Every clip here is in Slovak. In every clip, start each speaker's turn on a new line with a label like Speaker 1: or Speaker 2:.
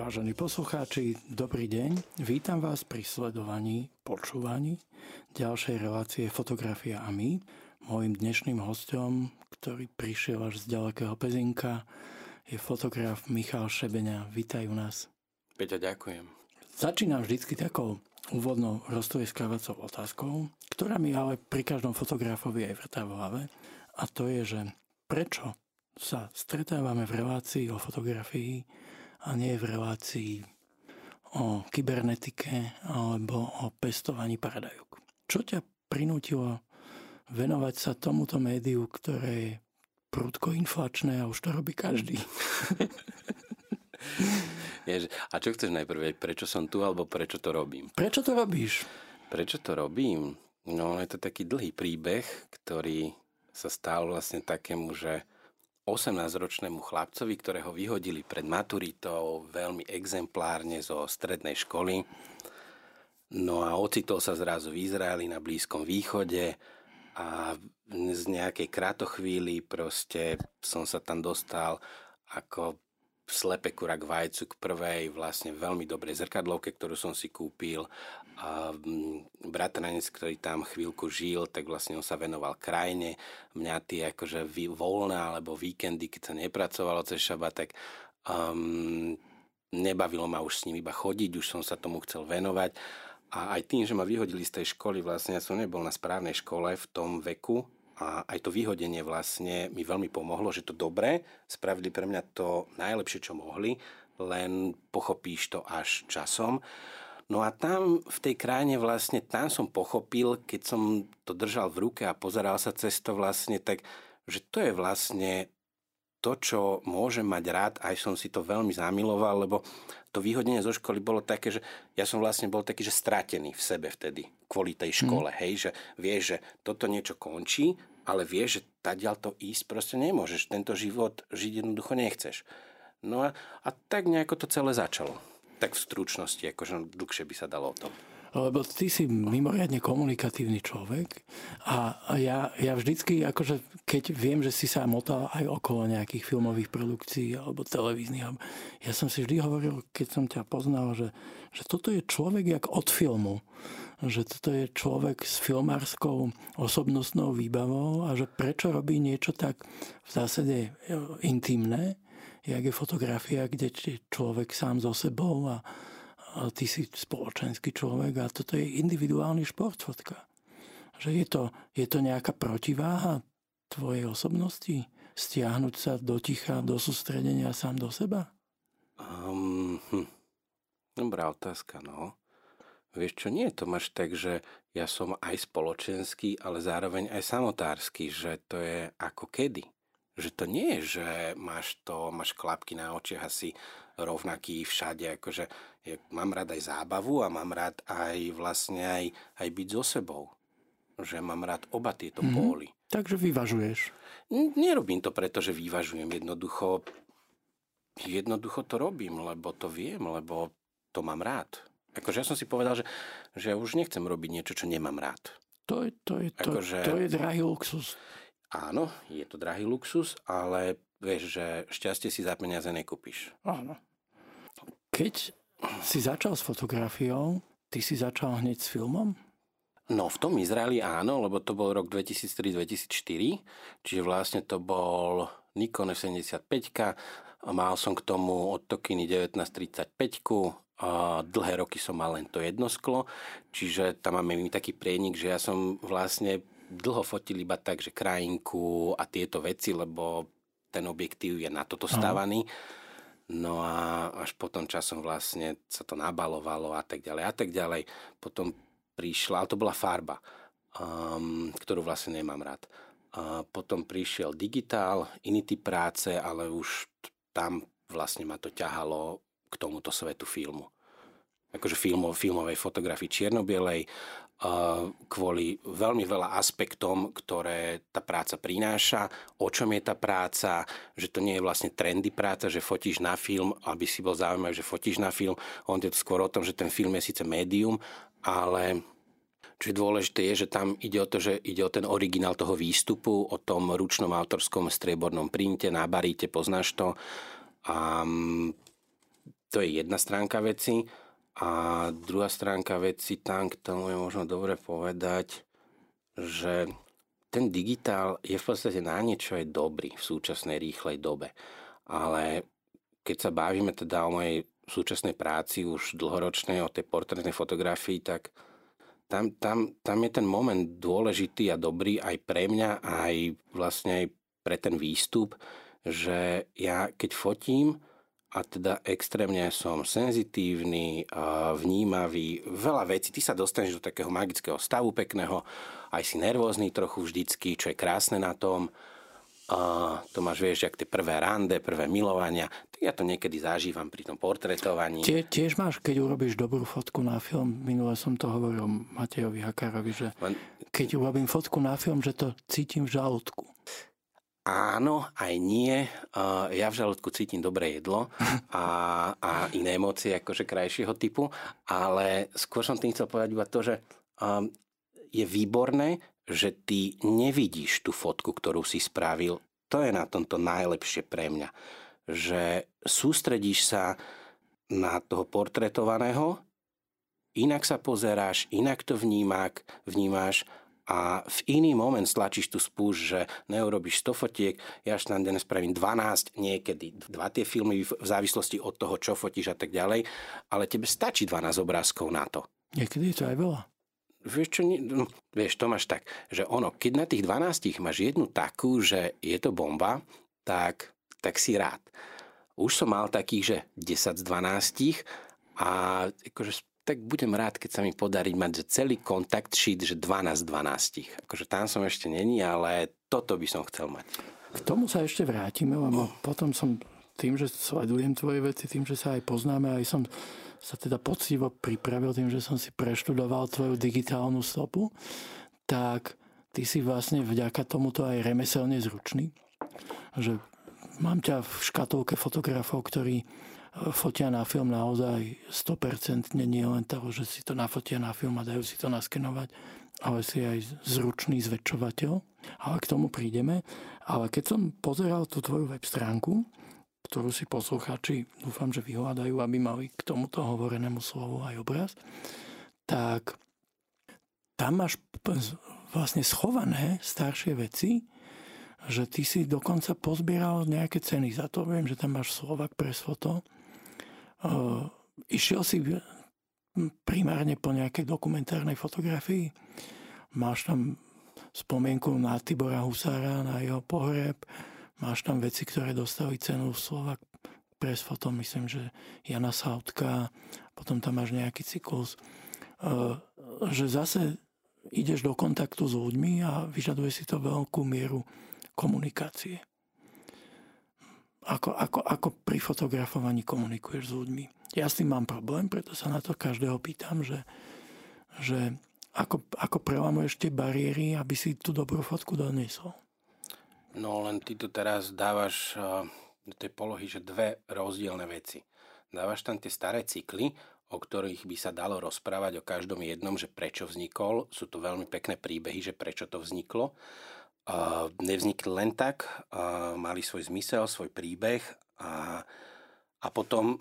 Speaker 1: Vážení poslucháči, dobrý deň. Vítam vás pri sledovaní, počúvaní ďalšej relácie Fotografia a my. Mojím dnešným hostom, ktorý prišiel až z ďalekého Pezinka, je fotograf Michal Šebeňa. Vítaj u nás.
Speaker 2: Peťa, ďakujem.
Speaker 1: Začínam vždycky takou úvodnou roztojskávacou otázkou, ktorá mi ale pri každom fotografovi aj vrtá v hlave. A to je, že prečo sa stretávame v relácii o fotografii a nie v relácii o kybernetike alebo o pestovaní paradajok. Čo ťa prinútilo venovať sa tomuto médiu, ktoré je prudko inflačné a už to robí každý?
Speaker 2: a čo chceš najprv Prečo som tu alebo prečo to robím?
Speaker 1: Prečo to robíš?
Speaker 2: Prečo to robím? No, je to taký dlhý príbeh, ktorý sa stal vlastne takému, že 18-ročnému chlapcovi, ktorého vyhodili pred maturitou veľmi exemplárne zo strednej školy. No a ocitol sa zrazu v Izraeli na Blízkom východe a z nejakej kratochvíli proste som sa tam dostal ako slepe kurak vajcu k prvej vlastne veľmi dobrej zrkadlovke, ktorú som si kúpil. A mm, bratranec, ktorý tam chvíľku žil, tak vlastne on sa venoval krajine. Mňa tie akože voľná alebo víkendy, keď sa nepracovalo cez šaba, tak um, nebavilo ma už s ním iba chodiť, už som sa tomu chcel venovať. A aj tým, že ma vyhodili z tej školy, vlastne ja som nebol na správnej škole v tom veku, a aj to vyhodenie vlastne mi veľmi pomohlo, že to dobré, spravili pre mňa to najlepšie, čo mohli, len pochopíš to až časom. No a tam v tej krajine vlastne, tam som pochopil, keď som to držal v ruke a pozeral sa cez to vlastne, tak že to je vlastne to, čo môžem mať rád, aj som si to veľmi zamiloval, lebo to výhodenie zo školy bolo také, že ja som vlastne bol taký, že stratený v sebe vtedy, kvôli tej škole, mm. hej, že vieš, že toto niečo končí, ale vieš, že tadiaľ to ísť proste nemôžeš, tento život žiť jednoducho nechceš. No a, a tak nejako to celé začalo. Tak v stručnosti, akože dlhšie by sa dalo o tom.
Speaker 1: Lebo ty si mimoriadne komunikatívny človek a ja, ja vždycky, akože keď viem, že si sa motal aj okolo nejakých filmových produkcií alebo televíznych, ja som si vždy hovoril, keď som ťa poznal, že, že toto je človek jak od filmu. Že toto je človek s filmárskou osobnostnou výbavou a že prečo robí niečo tak v zásade intimné, jak je fotografia, kde je človek sám so sebou a, ale ty si spoločenský človek a toto je individuálny šport fotka. Že je to, je to nejaká protiváha tvojej osobnosti? Stiahnuť sa do ticha, do sústredenia sám do seba? Um,
Speaker 2: hm. Dobrá otázka, no. Vieš čo, nie je to máš tak, že ja som aj spoločenský, ale zároveň aj samotársky, že to je ako kedy. Že to nie je, že máš to, máš klapky na očiach asi rovnaký všade, akože ja mám rád aj zábavu a mám rád aj vlastne aj, aj byť so sebou. Že mám rád oba tieto mm-hmm. póly.
Speaker 1: Takže vyvažuješ?
Speaker 2: Nerobím to preto, že vyvažujem. Jednoducho, jednoducho to robím, lebo to viem, lebo to mám rád. Akože ja som si povedal, že, že už nechcem robiť niečo, čo nemám rád.
Speaker 1: To je, to je, to, akože, to je drahý luxus.
Speaker 2: Áno, je to drahý luxus, ale vieš, že šťastie si za peniaze nekúpiš.
Speaker 1: Áno. Keď si začal s fotografiou, ty si začal hneď s filmom?
Speaker 2: No v tom Izraeli áno, lebo to bol rok 2003-2004, čiže vlastne to bol Nikon F75, mal som k tomu od Tokiny 1935, a dlhé roky som mal len to jedno sklo, čiže tam máme mi taký prienik, že ja som vlastne dlho fotil iba tak, že krajinku a tieto veci, lebo ten objektív je na toto stavaný. Aha No a až potom časom vlastne sa to nabalovalo a tak ďalej a tak ďalej. Potom prišla, ale to bola farba, um, ktorú vlastne nemám rád. A potom prišiel digitál, iný typ práce, ale už tam vlastne ma to ťahalo k tomuto svetu filmu. Akože filmo, filmovej fotografii čiernobielej, kvôli veľmi veľa aspektom, ktoré tá práca prináša, o čom je tá práca, že to nie je vlastne trendy práca, že fotíš na film, aby si bol zaujímavý, že fotíš na film. On je to skôr o tom, že ten film je síce médium, ale čo je dôležité je, že tam ide o to, že ide o ten originál toho výstupu, o tom ručnom autorskom striebornom printe, na baríte, poznáš to. A to je jedna stránka veci. A druhá stránka veci, tam k tomu je možno dobre povedať, že ten digitál je v podstate na niečo je dobrý v súčasnej rýchlej dobe. Ale keď sa bavíme teda o mojej súčasnej práci už dlhoročnej, o tej portrétnej fotografii, tak tam, tam, tam je ten moment dôležitý a dobrý aj pre mňa, aj vlastne aj pre ten výstup, že ja keď fotím, a teda extrémne som senzitívny, vnímavý, veľa vecí. Ty sa dostaneš do takého magického stavu pekného, aj si nervózny trochu vždycky, čo je krásne na tom. To máš, vieš, jak tie prvé rande, prvé milovania. Ja to niekedy zažívam pri tom portretovaní.
Speaker 1: Tie, tiež máš, keď urobíš dobrú fotku na film, minule som to hovoril Matejovi Hakárovi, že keď urobím fotku na film, že to cítim v žalúdku.
Speaker 2: Áno, aj nie. Ja v žalúdku cítim dobré jedlo a, a iné emócie akože krajšieho typu, ale skôr som tým chcel povedať iba to, že je výborné, že ty nevidíš tú fotku, ktorú si spravil. To je na tomto najlepšie pre mňa. Že sústredíš sa na toho portretovaného, inak sa pozeráš, inak to vnímak, vnímáš a v iný moment stlačíš tú spúšť, že neurobíš 100 fotiek, ja až tam dnes spravím 12, niekedy dva tie filmy v závislosti od toho, čo fotíš a tak ďalej, ale tebe stačí 12 obrázkov na to.
Speaker 1: Niekedy je to aj veľa.
Speaker 2: Vieš čo, no, vieš, to máš tak, že ono, keď na tých 12 máš jednu takú, že je to bomba, tak, tak si rád. Už som mal takých, že 10 z 12 a akože tak budem rád, keď sa mi podarí mať že celý kontakt sheet, že 12 12. Akože tam som ešte není, ale toto by som chcel mať.
Speaker 1: K tomu sa ešte vrátime, lebo potom som tým, že sledujem tvoje veci, tým, že sa aj poznáme, aj som sa teda poctivo pripravil tým, že som si preštudoval tvoju digitálnu stopu, tak ty si vlastne vďaka tomuto aj remeselne zručný. Že mám ťa v škatulke fotografov, ktorí fotia na film naozaj 100%, nie len toho, že si to nafotia na film a dajú si to naskenovať, ale si aj zručný zväčšovateľ. Ale k tomu prídeme. Ale keď som pozeral tú tvoju web stránku, ktorú si poslucháči dúfam, že vyhľadajú, aby mali k tomuto hovorenému slovu aj obraz, tak tam máš vlastne schované staršie veci, že ty si dokonca pozbieral nejaké ceny za to. Viem, že tam máš Slovak pre foto išiel si primárne po nejakej dokumentárnej fotografii. Máš tam spomienku na Tibora Husára, na jeho pohreb. Máš tam veci, ktoré dostali cenu Slovak Press Foto, myslím, že Jana Sautka. Potom tam máš nejaký cyklus. Uh, že zase ideš do kontaktu s ľuďmi a vyžaduje si to veľkú mieru komunikácie ako, ako, ako pri fotografovaní komunikuješ s ľuďmi. Ja s tým mám problém, preto sa na to každého pýtam, že, že ako, ako prelamuješ tie bariéry, aby si tú dobrú fotku doniesol.
Speaker 2: No len ty tu teraz dávaš uh, do tej polohy, že dve rozdielne veci. Dávaš tam tie staré cykly, o ktorých by sa dalo rozprávať o každom jednom, že prečo vznikol. Sú to veľmi pekné príbehy, že prečo to vzniklo nevznikli len tak, mali svoj zmysel, svoj príbeh a, a potom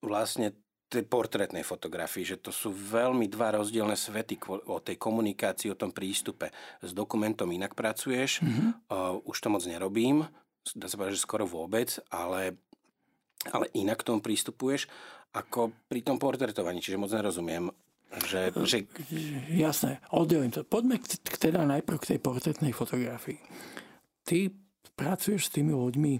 Speaker 2: vlastne tej portrétnej fotografii, že to sú veľmi dva rozdielne svety o tej komunikácii, o tom prístupe. S dokumentom inak pracuješ, mm-hmm. uh, už to moc nerobím, dá sa povedať, že skoro vôbec, ale, ale inak k tomu prístupuješ ako pri tom portretovaní, čiže moc nerozumiem. Že, že...
Speaker 1: Jasné, oddelím to. Poďme k, teda najprv k tej portretnej fotografii. Ty pracuješ s tými ľuďmi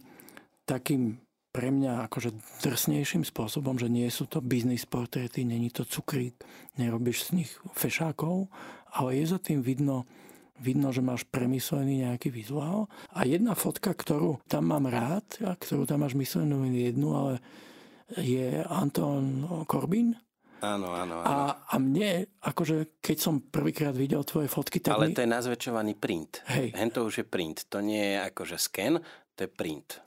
Speaker 1: takým pre mňa akože drsnejším spôsobom, že nie sú to biznis portréty, není to cukrík, nerobíš z nich fešákov, ale je za tým vidno, vidno, že máš premyslený nejaký vizuál. A jedna fotka, ktorú tam mám rád, a ktorú tam máš myslenú jednu, ale je Anton Corbin,
Speaker 2: Áno, áno,
Speaker 1: áno. A, a mne, akože keď som prvýkrát videl tvoje fotky, tak
Speaker 2: Ale
Speaker 1: mi...
Speaker 2: to je nazväčšovaný print.
Speaker 1: Hej.
Speaker 2: Hen to už je print. To nie je akože sken, to je print.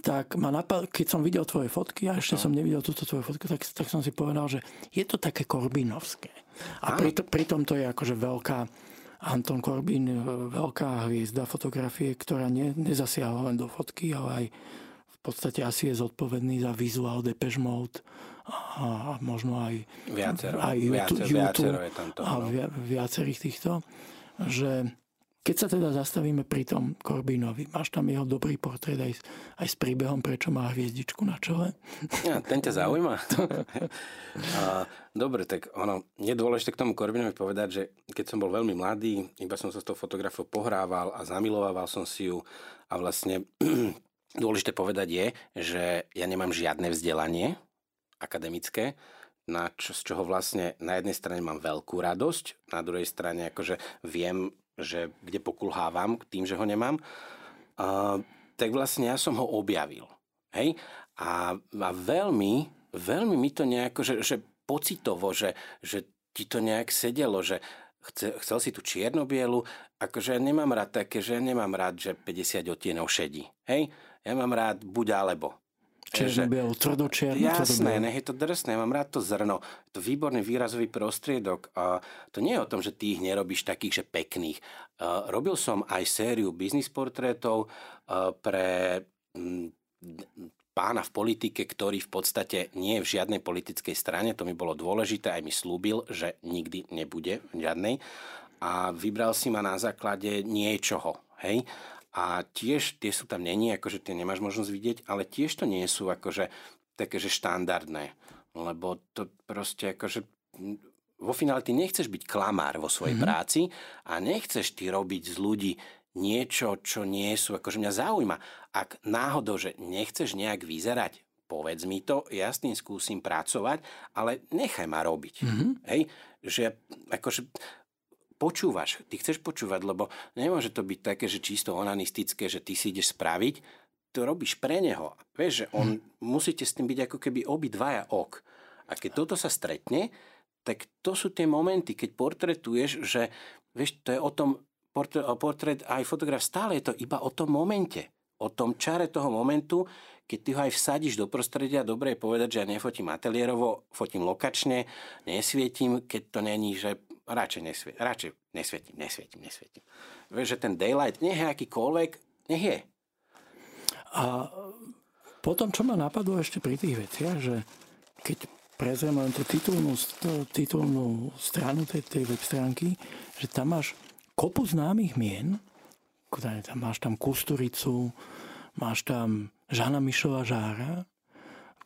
Speaker 1: Tak ma napad... keď som videl tvoje fotky, a ešte no. som nevidel túto tvoju fotku, tak, tak som si povedal, že je to také korbinovské. A pritom, pritom to je akože veľká Anton Korbin, veľká hviezda fotografie, ktorá ne, nezasiahla len do fotky, ale aj v podstate asi je zodpovedný za vizuál Depeche Mode a, možno aj,
Speaker 2: Viacero.
Speaker 1: aj
Speaker 2: Viacero,
Speaker 1: YouTube,
Speaker 2: viacero je tam toho,
Speaker 1: a
Speaker 2: no.
Speaker 1: via, viacerých týchto, že keď sa teda zastavíme pri tom Korbínovi, máš tam jeho dobrý portrét aj, aj s príbehom, prečo má hviezdičku na čele.
Speaker 2: Ja, ten ťa zaujíma? dobre, tak ono, je dôležité k tomu Korbinovi povedať, že keď som bol veľmi mladý, iba som sa s tou fotografiou pohrával a zamilovával som si ju a vlastne dôležité povedať je, že ja nemám žiadne vzdelanie akademické, na čo, z čoho vlastne na jednej strane mám veľkú radosť, na druhej strane akože viem, že kde pokulhávam tým, že ho nemám, a, tak vlastne ja som ho objavil. Hej? A, a veľmi, veľmi mi to nejako, že, že pocitovo, že, že ti to nejak sedelo, že chce, chcel si tú čierno-bielu, akože ja nemám rád také, že ja nemám rád, že 50 odtienov šedí. Hej? Ja mám rád buď alebo.
Speaker 1: Čierno, bielu, tvrdočierno,
Speaker 2: Jasné, nech je to drsné, mám rád to zrno. Je to výborný výrazový prostriedok. A to nie je o tom, že ty ich nerobíš takých, že pekných. Robil som aj sériu biznis portrétov pre mm, pána v politike, ktorý v podstate nie je v žiadnej politickej strane, to mi bolo dôležité, aj mi slúbil, že nikdy nebude v žiadnej. A vybral si ma na základe niečoho, hej? A tiež tie sú tam není, akože tie nemáš možnosť vidieť, ale tiež to nie sú akože také, že štandardné. Lebo to proste akože vo finále ty nechceš byť klamár vo svojej mm-hmm. práci a nechceš ty robiť z ľudí niečo, čo nie sú, akože mňa zaujíma. Ak náhodou, že nechceš nejak vyzerať, povedz mi to, ja s tým skúsim pracovať, ale nechaj ma robiť. Mm-hmm. Hej? Že akože počúvaš, ty chceš počúvať, lebo nemôže to byť také, že čisto onanistické, že ty si ideš spraviť, to robíš pre neho. Vieš, že on, hmm. musíte s tým byť ako keby obidvaja ok. A keď toto sa stretne, tak to sú tie momenty, keď portretuješ, že vieš, to je o tom, portrét, portrét aj fotograf, stále je to iba o tom momente. O tom čare toho momentu, keď ty ho aj vsadíš do prostredia, dobre je povedať, že ja nefotím ateliérovo, fotím lokačne, nesvietím, keď to není, že radšej, nesvie, radšej nesvietím, nesvietím, nesvietím. Vieš, že ten daylight, nech je akýkoľvek, nech je.
Speaker 1: A potom, čo ma napadlo ešte pri tých veciach, že keď prezrieme len tú titulnú, titulnú stranu tej, tej web stránky, že tam máš kopu známych mien, tam máš tam Kusturicu, máš tam Žana Mišova Žára,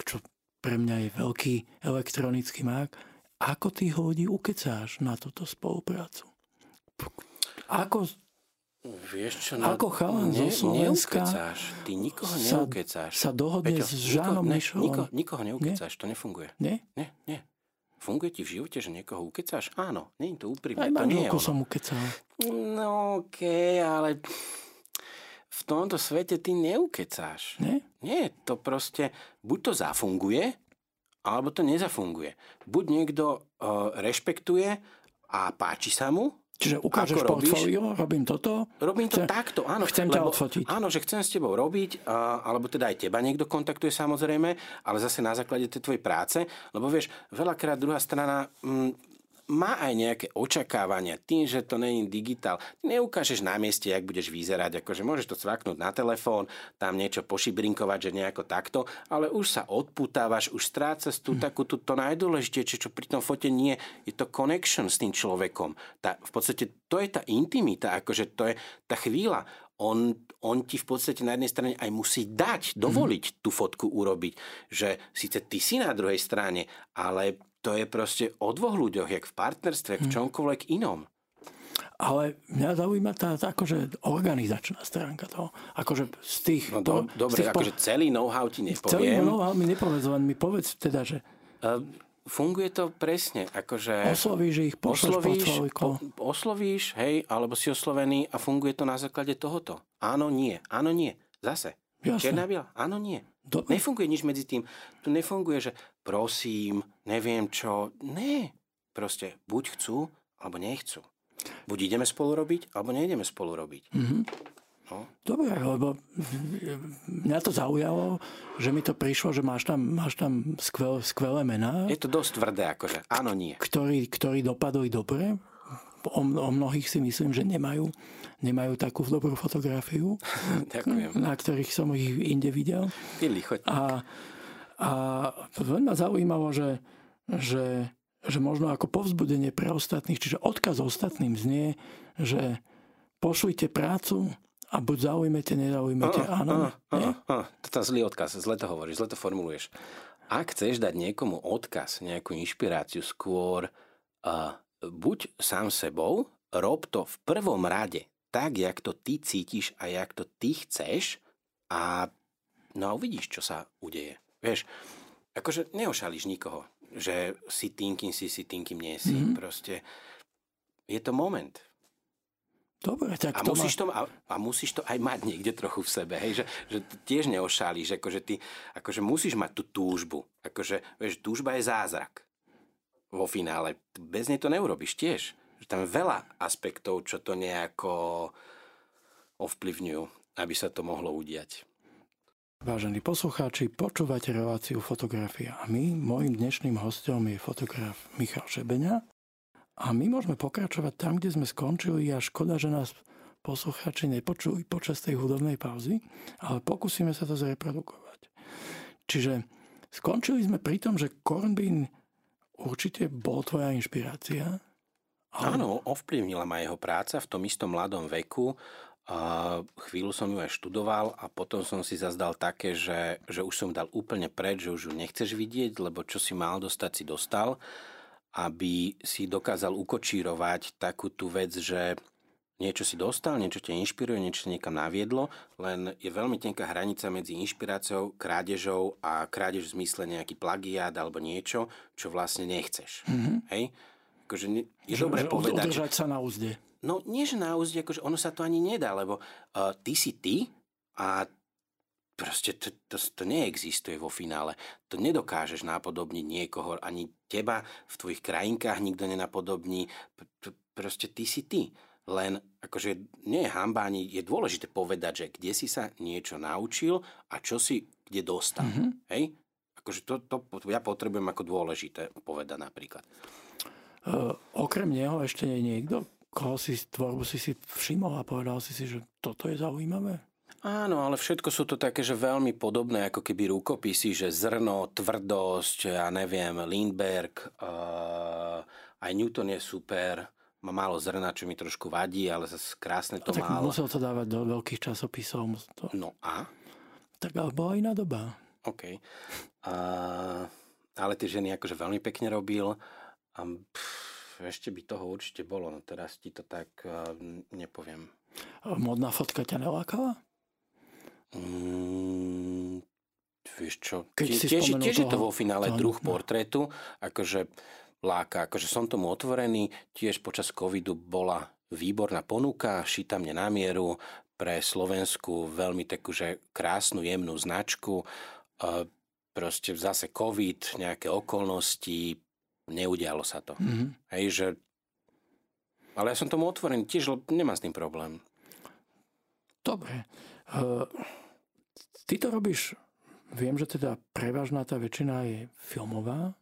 Speaker 1: čo pre mňa je veľký elektronický mák. Ako ty ho ľudí ukecáš na túto spoluprácu? Ako,
Speaker 2: Vieš čo, no,
Speaker 1: ako chalan zo Slovenska
Speaker 2: neukecáš. Ty nikoho
Speaker 1: sa,
Speaker 2: neukecáš.
Speaker 1: sa dohodne
Speaker 2: Peťo,
Speaker 1: s Žánom
Speaker 2: ne,
Speaker 1: Mišovom?
Speaker 2: niko, nikoho neukecáš, to nefunguje.
Speaker 1: Nie?
Speaker 2: Nie, nie. Funguje ti v živote, že niekoho ukecáš? Áno, nie je to úprimné.
Speaker 1: Aj
Speaker 2: to nie je ono.
Speaker 1: som ukecal.
Speaker 2: No okej, ale v tomto svete ty neukecáš.
Speaker 1: Nie?
Speaker 2: Nie, to proste, buď to zafunguje, alebo to nezafunguje. Buď niekto uh, rešpektuje a páči sa mu,
Speaker 1: Čiže ukážeš
Speaker 2: Ako robíš?
Speaker 1: portfólio, robím toto.
Speaker 2: Robím to
Speaker 1: Chcem-
Speaker 2: takto, áno.
Speaker 1: chcem ťa odfotiť.
Speaker 2: Áno, že chcem s tebou robiť, a, alebo teda aj teba niekto kontaktuje samozrejme, ale zase na základe tej tvojej práce, lebo vieš, veľakrát druhá strana mm, má aj nejaké očakávania tým, že to není digitál. Ty neukážeš na mieste, jak budeš vyzerať, akože môžeš to cvaknúť na telefón, tam niečo pošibrinkovať, že nejako takto, ale už sa odputávaš, už strácaš tú takú tú, to najdôležitejšie, čo pri tom fotení je, je to connection s tým človekom. Tá, v podstate to je tá intimita, akože to je tá chvíľa. On, on ti v podstate na jednej strane aj musí dať, dovoliť tú fotku urobiť. Že síce ty si na druhej strane, ale to je proste o dvoch ľuďoch, jak v partnerstve, v čomkoľvek inom.
Speaker 1: Ale mňa zaujíma tá, tá akože organizačná stránka toho. Akože z tých...
Speaker 2: No do,
Speaker 1: po- z
Speaker 2: dobre,
Speaker 1: tých po-
Speaker 2: akože celý know-how ti
Speaker 1: Celý
Speaker 2: nepoviem.
Speaker 1: know mi nepovedz, len mi povedz teda, že
Speaker 2: Uh, funguje to presne, akože...
Speaker 1: oslovíš ich,
Speaker 2: oslovíš, po, oslovíš, hej, alebo si oslovený a funguje to na základe tohoto. Áno, nie, áno, nie. Zase.
Speaker 1: Jasné.
Speaker 2: Čierna biela, áno, nie.
Speaker 1: Dobre.
Speaker 2: Nefunguje nič medzi tým. Tu nefunguje, že prosím, neviem čo. Ne. Proste buď chcú, alebo nechcú. Buď ideme spolu robiť, alebo nejdeme spolu robiť.
Speaker 1: Mhm.
Speaker 2: No.
Speaker 1: Dobre, lebo mňa to zaujalo, že mi to prišlo, že máš tam, máš tam skvel, skvelé mená,
Speaker 2: Je to dosť tvrdé, akože áno, nie.
Speaker 1: ktorí, ktorí dopadli dobre. O, o mnohých si myslím, že nemajú, nemajú takú dobrú fotografiu,
Speaker 2: Ďakujem.
Speaker 1: na ktorých som ich inde videl. A, a veľmi ma zaujímalo, že, že, že možno ako povzbudenie pre ostatných, čiže odkaz ostatným znie, že pošlite prácu a buď zaujmete, nezaujmete,
Speaker 2: Á,
Speaker 1: áno.
Speaker 2: á, á, á. To je zlý odkaz, zle to hovoríš, zle to formuluješ. Ak chceš dať niekomu odkaz, nejakú inšpiráciu, skôr uh, buď sám sebou, rob to v prvom rade tak, jak to ty cítiš a jak to ty chceš a no a uvidíš, čo sa udeje. Vieš, akože neošalíš nikoho, že si tým, kým si, si tým, kým nie si. Mm-hmm. Proste je to moment.
Speaker 1: Dobre, tak
Speaker 2: A
Speaker 1: to
Speaker 2: musíš,
Speaker 1: má...
Speaker 2: to, a, a musíš to aj mať niekde trochu v sebe, hej? Že, že tiež neošálíš, akože ty akože musíš mať tú túžbu. Akože, vieš, túžba je zázrak vo finále. Bez nej to neurobiš tiež. Tam veľa aspektov, čo to nejako ovplyvňujú, aby sa to mohlo udiať.
Speaker 1: Vážení poslucháči, počúvate reláciu Fotografia a my, môjim dnešným hostom je fotograf Michal Šebeňa a my môžeme pokračovať tam, kde sme skončili a škoda, že nás poslucháči nepočuli počas tej hudobnej pauzy, ale pokúsime sa to zreprodukovať. Čiže skončili sme pri tom, že Kornbin určite bol tvoja inšpirácia.
Speaker 2: Áno, ovplyvnila ma jeho práca v tom istom mladom veku. Chvíľu som ju aj študoval a potom som si zazdal také, že, že už som dal úplne preč, že už ju nechceš vidieť, lebo čo si mal dostať, si dostal. Aby si dokázal ukočírovať takú tú vec, že niečo si dostal, niečo ťa inšpiruje, niečo niekam naviedlo, len je veľmi tenká hranica medzi inšpiráciou, krádežou a krádež v zmysle nejaký plagiát alebo niečo, čo vlastne nechceš. Mm-hmm. Hej? Akože ne, je
Speaker 1: Že-
Speaker 2: dobré
Speaker 1: že
Speaker 2: povedať, že
Speaker 1: Udržať sa na úzde.
Speaker 2: No nie, že na úzde, akože ono sa to ani nedá, lebo uh, ty si ty a proste to, to, to neexistuje vo finále. To nedokážeš napodobniť niekoho, ani teba v tvojich krajinkách nikto nenapodobní. P- p- proste ty si ty. Len akože nie je hamba, ani je dôležité povedať, že kde si sa niečo naučil a čo si kde dostal. Mm-hmm. Hej? Akože to, to ja potrebujem ako dôležité povedať napríklad.
Speaker 1: Uh, okrem neho ešte je niekto, koho si tvorbu si si všimol a povedal si si, že toto je zaujímavé?
Speaker 2: Áno, ale všetko sú to také, že veľmi podobné ako keby rukopisy, že zrno, tvrdosť, ja neviem, Lindberg, uh, aj Newton je super, má málo zrna, čo mi trošku vadí, ale zase krásne to má.
Speaker 1: musel to dávať do veľkých časopisov. To...
Speaker 2: No a?
Speaker 1: Tak ale bola iná doba.
Speaker 2: OK. Uh, ale tie ženy akože veľmi pekne robil. A pff, ešte by toho určite bolo, no teraz ti to tak uh, nepoviem.
Speaker 1: Modná fotka ťa nelákala?
Speaker 2: Mm, vieš čo,
Speaker 1: Keď
Speaker 2: tie-
Speaker 1: si
Speaker 2: tiež, je to vo finále
Speaker 1: toho-
Speaker 2: druh portrétu, akože láka, akože som tomu otvorený, tiež počas covidu bola výborná ponuka, šita mne na mieru pre Slovensku veľmi takú, že krásnu, jemnú značku, E, proste zase covid, nejaké okolnosti, neudialo sa to.
Speaker 1: Mhm.
Speaker 2: Hej, že... Ale ja som tomu otvorený tiež, nemám s tým problém.
Speaker 1: Dobre. Uh, ty to robíš, viem, že teda prevažná tá väčšina je filmová,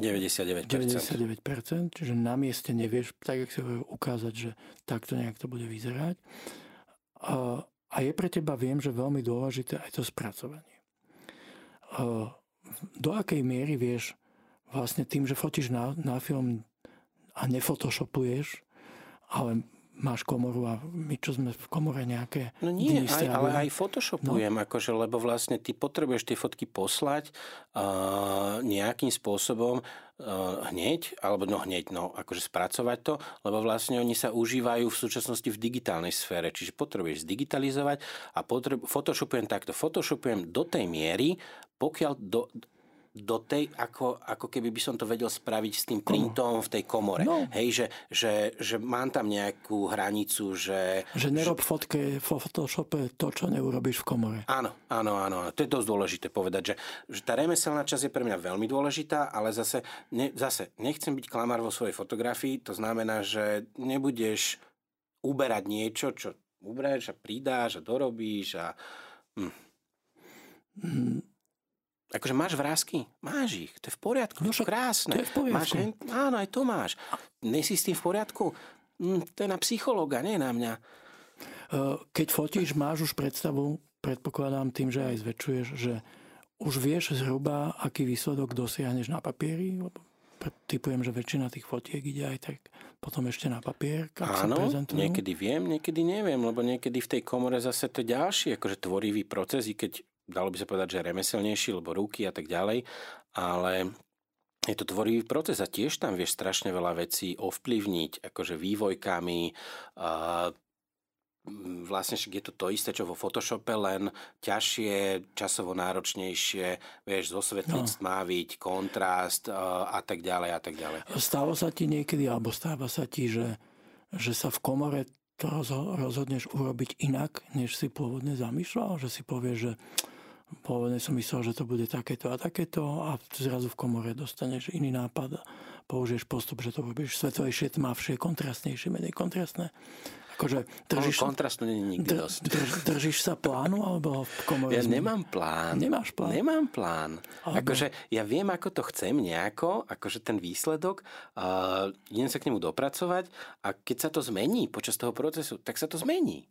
Speaker 2: 99%.
Speaker 1: 99%, čiže na mieste nevieš, tak jak si ukázať, že takto nejak to bude vyzerať. A, je pre teba, viem, že veľmi dôležité aj to spracovanie. Do akej miery vieš vlastne tým, že fotíš na, na film a nefotoshopuješ, ale máš komoru a my, čo sme v komore nejaké
Speaker 2: No nie, aj, ale aj photoshopujem, no. akože, lebo vlastne ty potrebuješ tie fotky poslať uh, nejakým spôsobom uh, hneď, alebo no hneď, no akože spracovať to, lebo vlastne oni sa užívajú v súčasnosti v digitálnej sfére, čiže potrebuješ zdigitalizovať a potrebu, photoshopujem takto, photoshopujem do tej miery, pokiaľ do, do tej, ako, ako keby by som to vedel spraviť s tým printom v tej komore.
Speaker 1: No.
Speaker 2: Hej, že, že, že mám tam nejakú hranicu, že...
Speaker 1: Že nerob fotke v Photoshope to, čo neurobíš v komore.
Speaker 2: Áno, áno, áno, áno. To je dosť dôležité povedať, že, že tá remeselná časť je pre mňa veľmi dôležitá, ale zase, ne, zase nechcem byť klamár vo svojej fotografii, to znamená, že nebudeš uberať niečo, čo ubereš a pridáš a dorobíš a... Hm.
Speaker 1: Mm,
Speaker 2: Akože máš vrázky? Máš ich, to je v poriadku,
Speaker 1: No však
Speaker 2: krásne.
Speaker 1: to je v poriadku.
Speaker 2: Máš, áno, aj to máš. Nesi s tým v poriadku? hm, to je na psychológa, nie na mňa.
Speaker 1: Keď fotíš, máš už predstavu, predpokladám tým, že aj zväčšuješ, že už vieš zhruba, aký výsledok dosiahneš na papieri? Lebo typujem, že väčšina tých fotiek ide aj tak potom ešte na papier,
Speaker 2: ak Áno, sa niekedy viem, niekedy neviem, lebo niekedy v tej komore zase to ďalší akože tvorivý proces, i keď dalo by sa povedať, že remeselnejší, lebo ruky a tak ďalej, ale je to tvorivý proces a tiež tam vieš strašne veľa vecí ovplyvniť, akože vývojkami, vlastne je to to isté, čo vo Photoshope, len ťažšie, časovo náročnejšie, vieš, zosvetliť, no. stmáviť, kontrast a tak ďalej a tak ďalej.
Speaker 1: Stalo sa ti niekedy, alebo stáva sa ti, že, že sa v komore to rozhodneš urobiť inak, než si pôvodne zamýšľal? Že si povieš, že pôvodne som myslel, že to bude takéto a takéto a zrazu v komore dostaneš iný nápad a použiješ postup, že to robíš svetlejšie, tmavšie, kontrastnejšie, menej kontrastné.
Speaker 2: Akože držíš, kontrastu nie je nikdy dr, dosť.
Speaker 1: Drž, držíš sa plánu alebo v komore?
Speaker 2: Ja nemám plán.
Speaker 1: Nemáš plán?
Speaker 2: Nemám plán. Alebo... Akože ja viem, ako to chcem nejako, akože ten výsledok, uh, idem sa k nemu dopracovať a keď sa to zmení počas toho procesu, tak sa to zmení.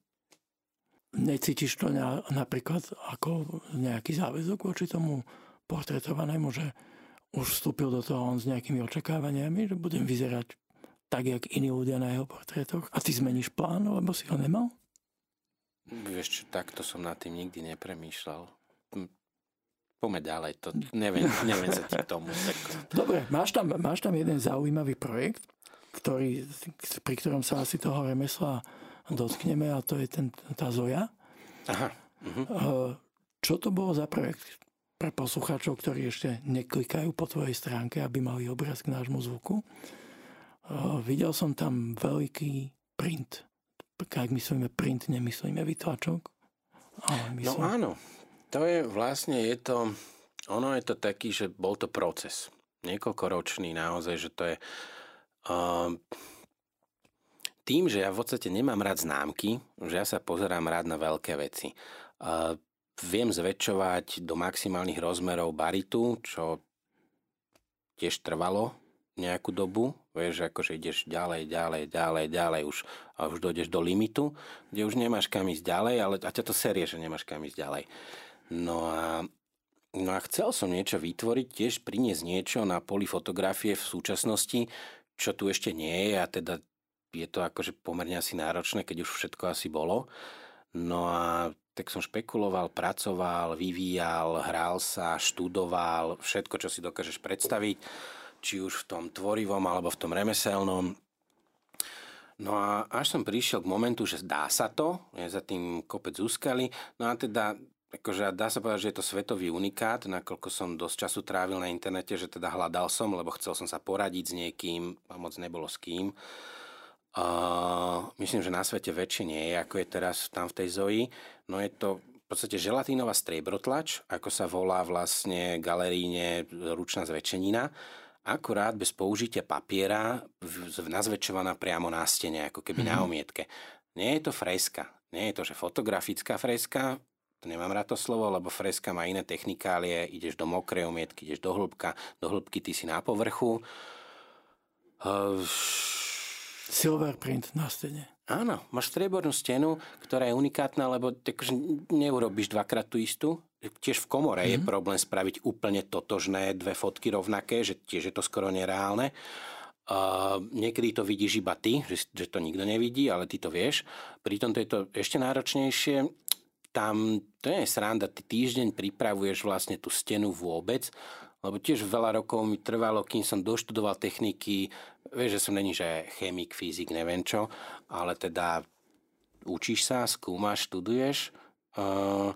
Speaker 1: Necítiš to na, napríklad ako nejaký záväzok voči tomu portretovanému, že už vstúpil do toho on s nejakými očakávaniami, že budem vyzerať tak, jak iní ľudia na jeho portrétoch a ty zmeníš plán, lebo si ho nemal?
Speaker 2: Vieš čo, takto som nad tým nikdy nepremýšľal. Hm, poďme ďalej, to neviem, neviem sa ti k tomu. Tak...
Speaker 1: Dobre, máš tam, máš tam jeden zaujímavý projekt, ktorý, pri ktorom sa asi toho remesla dotkneme a to je ten, tá Zoja.
Speaker 2: Aha.
Speaker 1: Uh-huh. Čo to bolo za projekt pre poslucháčov, ktorí ešte neklikajú po tvojej stránke, aby mali obraz k nášmu zvuku? Uh, videl som tam veľký print. Ak myslíme print, nemyslíme vytlačok.
Speaker 2: Ale myslím... No áno, to je vlastne, je to, ono je to taký, že bol to proces. Niekoľkoročný naozaj, že to je... Uh, tým, že ja v podstate nemám rád známky, že ja sa pozerám rád na veľké veci. Uh, viem zväčšovať do maximálnych rozmerov baritu, čo tiež trvalo nejakú dobu, vieš, akože ideš ďalej, ďalej, ďalej, ďalej, už, a už dojdeš do limitu, kde už nemáš kam ísť ďalej, ale a ťa to serie, že nemáš kam ísť ďalej. No a, no a chcel som niečo vytvoriť, tiež priniesť niečo na poli fotografie v súčasnosti, čo tu ešte nie je a teda je to akože pomerne asi náročné, keď už všetko asi bolo. No a tak som špekuloval, pracoval, vyvíjal, hral sa, študoval, všetko, čo si dokážeš predstaviť, či už v tom tvorivom alebo v tom remeselnom. No a až som prišiel k momentu, že dá sa to, je za tým kopec úskali, no a teda akože dá sa povedať, že je to svetový unikát, nakoľko som dosť času trávil na internete, že teda hľadal som, lebo chcel som sa poradiť s niekým a moc nebolo s kým. Uh, myslím, že na svete väčšie nie je, ako je teraz tam v tej zoji. No je to v podstate želatínová striebrodlač, ako sa volá vlastne galeríne ručná zväčšenina, akurát bez použitia papiera nazväčšovaná priamo na stene, ako keby mm-hmm. na mhm. omietke. Nie je to freska. Nie je to, že fotografická freska, to nemám rád to slovo, lebo freska má iné technikálie, ideš do mokrej omietky, ideš do hĺbka, do hĺbky ty si na povrchu. Uh,
Speaker 1: Silver print na stene.
Speaker 2: Áno, máš striebornú stenu, ktorá je unikátna, lebo takže neurobiš dvakrát tú istú. Tiež v komore mm-hmm. je mhm. problém spraviť úplne totožné dve fotky rovnaké, že tiež je to skoro nereálne. Uh, niekedy to vidíš iba ty, že, že to nikto nevidí, ale ty to vieš. Pritom to je to ešte náročnejšie. Tam to nie je sranda, ty týždeň pripravuješ vlastne tú stenu vôbec, lebo tiež veľa rokov mi trvalo, kým som doštudoval techniky, vieš, že som není, že chemik, fyzik, neviem čo, ale teda učíš sa, skúmaš, študuješ, uh,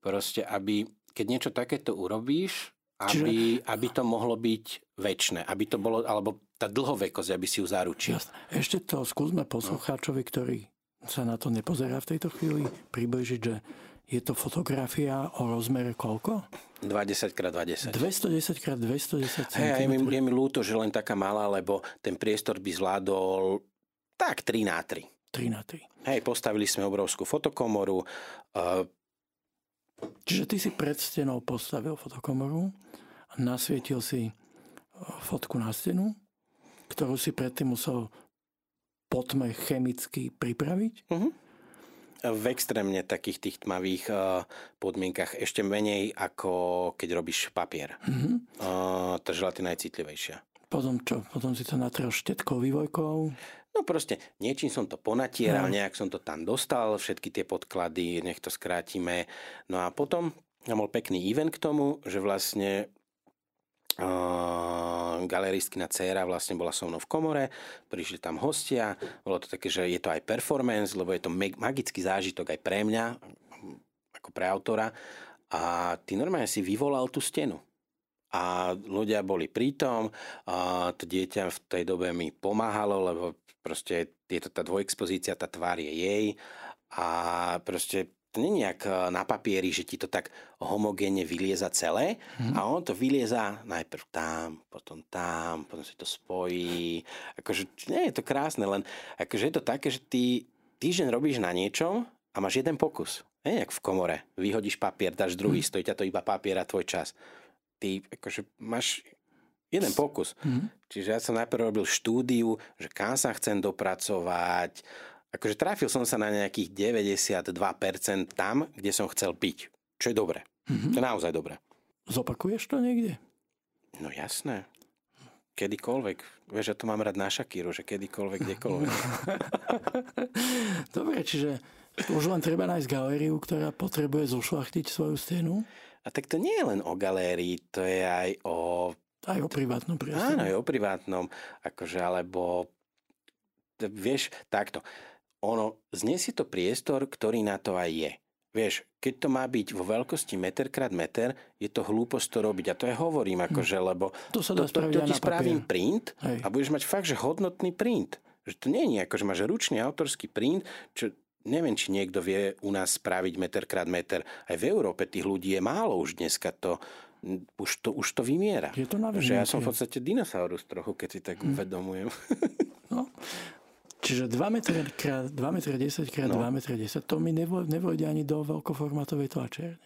Speaker 2: proste, aby, keď niečo takéto urobíš, aby, Čiže... aby to mohlo byť väčšie, aby to bolo, alebo tá dlhovekosť, aby si ju zaručil. Jasne.
Speaker 1: Ešte to skúsme poslucháčovi, ktorý sa na to nepozerá v tejto chvíli, približiť, že je to fotografia o rozmere koľko?
Speaker 2: 20x20.
Speaker 1: 210 x 210 cm.
Speaker 2: Hey, mi, je mi ľúto, že len taká malá, lebo ten priestor by zvládol tak 3 na 3.
Speaker 1: 3 na 3.
Speaker 2: Hej, postavili sme obrovskú fotokomoru. Uh...
Speaker 1: Čiže ty si pred stenou postavil fotokomoru a nasvietil si fotku na stenu, ktorú si predtým musel potme chemicky pripraviť?
Speaker 2: Uh-huh. V extrémne takých tých tmavých uh, podmienkach ešte menej ako keď robíš papier. Uh, tá želatina je citlivejšia.
Speaker 1: Potom čo? Potom si to natrel štetkou, vývojkou?
Speaker 2: No proste, niečím som to ponatieral, no. nejak som to tam dostal, všetky tie podklady, nech to skrátime. No a potom ja bol pekný event k tomu, že vlastne galeristkina dcéra vlastne bola so mnou v komore, prišli tam hostia, bolo to také, že je to aj performance, lebo je to magický zážitok aj pre mňa, ako pre autora. A ty normálne si vyvolal tú stenu. A ľudia boli prítom a to dieťa v tej dobe mi pomáhalo, lebo proste je to tá dvojexpozícia, tá tvár je jej. A proste to nie je nejak e, na papieri, že ti to tak homogénne vylieza celé hmm. a on to vylieza najprv tam, potom tam, potom si to spojí. Akože nie je to krásne, len akože je to také, že ty týždeň robíš na niečom a máš jeden pokus. Nie jak v komore. Vyhodíš papier, dáš druhý, hmm. stojí ťa to iba papier a tvoj čas ty akože máš jeden pokus. Mm-hmm. Čiže ja som najprv robil štúdiu, že kam sa chcem dopracovať. Akože trafil som sa na nejakých 92% tam, kde som chcel byť. Čo je dobré. Mm-hmm. To je naozaj dobré.
Speaker 1: Zopakuješ to niekde?
Speaker 2: No jasné. Kedykoľvek. Vieš, ja to mám rád na Shakíru, že kedykoľvek, kdekoľvek.
Speaker 1: Dobre, čiže už len treba nájsť galériu, ktorá potrebuje zošlachtiť svoju stenu?
Speaker 2: A tak to nie je len o galérii, to je aj o...
Speaker 1: Aj o privátnom priestore.
Speaker 2: Áno, aj o privátnom, akože, alebo... Vieš, takto. Ono, znesie to priestor, ktorý na to aj je. Vieš, keď to má byť vo veľkosti meter krát meter, je to hlúposť to robiť. A to ja hovorím, hm. akože, lebo
Speaker 1: to, sa to, to,
Speaker 2: to ti spravím print Hej. a budeš mať fakt, že hodnotný print. Že to nie je ako, že máš ručný autorský print, čo neviem, či niekto vie u nás spraviť meter krát meter. Aj v Európe tých ľudí je málo už dneska to, už to, už to vymiera.
Speaker 1: Je to
Speaker 2: Že ja som v podstate dinosaurus trochu, keď si tak hmm. uvedomujem.
Speaker 1: No. Čiže 2 m krát 2 m 10 krát no. 2 m 10, to mi nevojde ani do veľkoformátovej tlačiarne.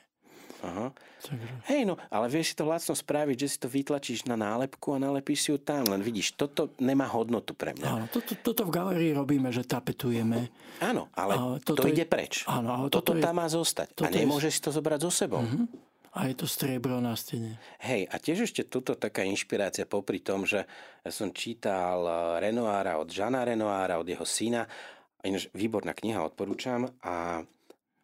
Speaker 2: Aha. Takže... Hej, no, ale vieš si to lacno spraviť, že si to vytlačíš na nálepku a nalepíš si ju tam. Len vidíš, toto nemá hodnotu pre mňa.
Speaker 1: Áno, toto, toto v galerii robíme, že tapetujeme.
Speaker 2: Áno, ale toto to ide preč. Áno, ale toto, toto je, tam má zostať. A nemôžeš je... si to zobrať so sebou. Uh-huh.
Speaker 1: A je to striebro na stene.
Speaker 2: Hej, a tiež ešte tuto taká inšpirácia popri tom, že som čítal eh, Renoára od Žana Renoára, od jeho syna. Ináč výborná kniha, odporúčam. A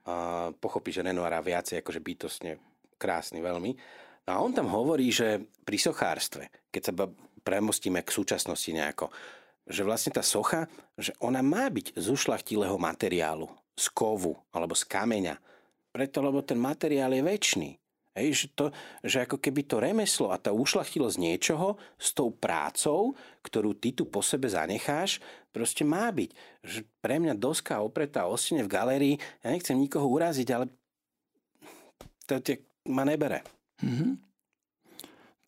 Speaker 2: a že Renoira viacej akože bytostne krásny veľmi. No a on tam hovorí, že pri sochárstve, keď sa premostíme k súčasnosti nejako, že vlastne tá socha, že ona má byť z ušlachtilého materiálu, z kovu alebo z kameňa. Preto, lebo ten materiál je väčší. Hej, že, to, že ako keby to remeslo a tá ušlachtilosť niečoho s tou prácou, ktorú ty tu po sebe zanecháš, proste má byť. Že pre mňa doska opretá o stene v galérii, ja nechcem nikoho uraziť, ale to tie ma nebere. Mm-hmm.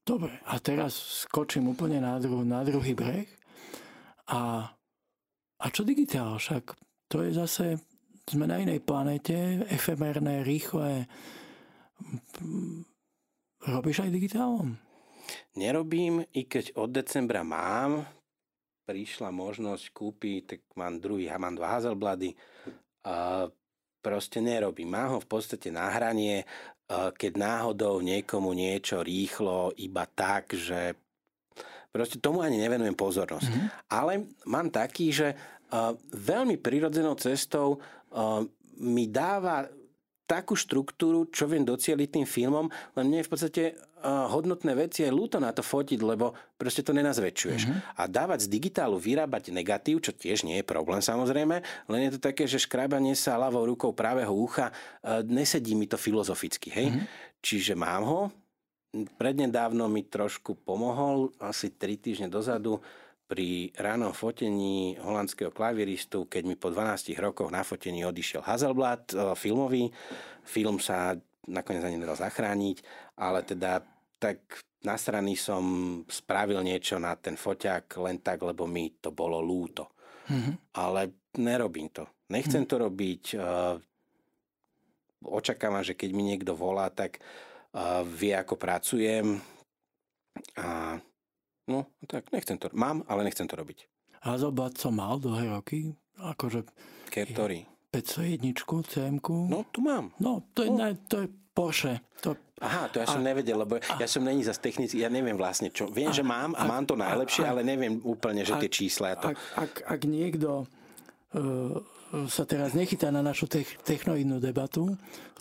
Speaker 1: Dobre, a teraz skočím úplne na, dru- na druhý breh. A, a čo digitál? Však to je zase, sme na inej planete, efemerné, rýchle, Robíš aj digitálom?
Speaker 2: Nerobím, i keď od decembra mám, prišla možnosť kúpiť, tak mám druhý, mám dva Hazelblady, a proste nerobím. Mám ho v podstate na hranie, keď náhodou niekomu niečo rýchlo, iba tak, že proste tomu ani nevenujem pozornosť. Mm-hmm. Ale mám taký, že veľmi prirodzenou cestou mi dáva takú štruktúru, čo viem docieliť tým filmom, len mne je v podstate uh, hodnotné veci je ľúto na to fotiť, lebo proste to nenazväčšuješ. Mm-hmm. A dávať z digitálu vyrábať negatív, čo tiež nie je problém samozrejme, len je to také, že škrábanie sa ľavou rukou pravého ucha, uh, nesedí mi to filozoficky, hej? Mm-hmm. Čiže mám ho, prednedávno mi trošku pomohol, asi 3 týždne dozadu, pri ránom fotení holandského klaviristu, keď mi po 12 rokoch na fotení odišiel Hazelblad, e, filmový. Film sa nakoniec ani nedal zachrániť, ale teda tak na strany som spravil niečo na ten foťák len tak, lebo mi to bolo lúto. Mm-hmm. Ale nerobím to. Nechcem mm-hmm. to robiť. E, očakávam, že keď mi niekto volá, tak e, vie, ako pracujem a No, tak nechcem to. Mám, ale nechcem to robiť.
Speaker 1: Hazelblad som mal dlhé roky, akože
Speaker 2: Ktorý?
Speaker 1: 501 cm
Speaker 2: No, tu mám.
Speaker 1: No, to je, no. to je Porsche. To...
Speaker 2: Aha, to ja som a, nevedel, lebo a, ja som není zase technický, ja neviem vlastne čo. Viem, a, že mám a, a mám to najlepšie, a, ale neviem úplne, že a, tie čísla. To...
Speaker 1: Ak, ak, ak niekto uh, sa teraz nechytá na našu tech, technoidnú debatu,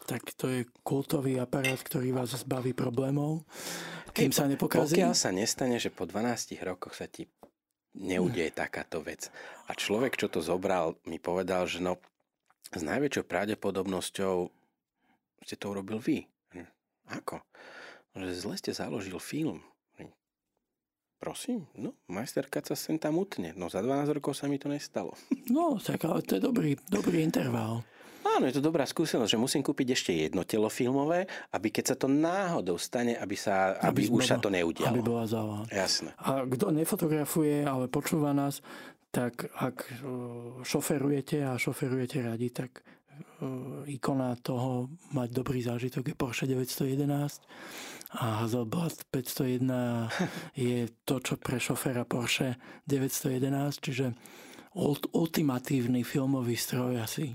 Speaker 1: tak to je kultový aparát, ktorý vás zbaví problémov, kým sa nepokazí.
Speaker 2: Pokiaľ sa nestane, že po 12 rokoch sa ti neudeje takáto vec. A človek, čo to zobral, mi povedal, že no, s najväčšou pravdepodobnosťou ste to urobil vy. Hm, ako? Že zle ste založil film. Prosím, no, majsterka sa sem tam utne. No za 12 rokov sa mi to nestalo.
Speaker 1: No, tak ale to je dobrý, dobrý interval.
Speaker 2: Áno, je to dobrá skúsenosť, že musím kúpiť ešte jedno telo filmové, aby keď sa to náhodou stane, aby, sa, aby, aby už bola, sa to neudialo.
Speaker 1: Aby bola záva.
Speaker 2: Jasné.
Speaker 1: A kto nefotografuje, ale počúva nás, tak ak šoferujete a šoferujete radi, tak ikona toho mať dobrý zážitok je Porsche 911 a Hasselblad 501 je to, čo pre šoféra Porsche 911, čiže ultimatívny filmový stroj asi.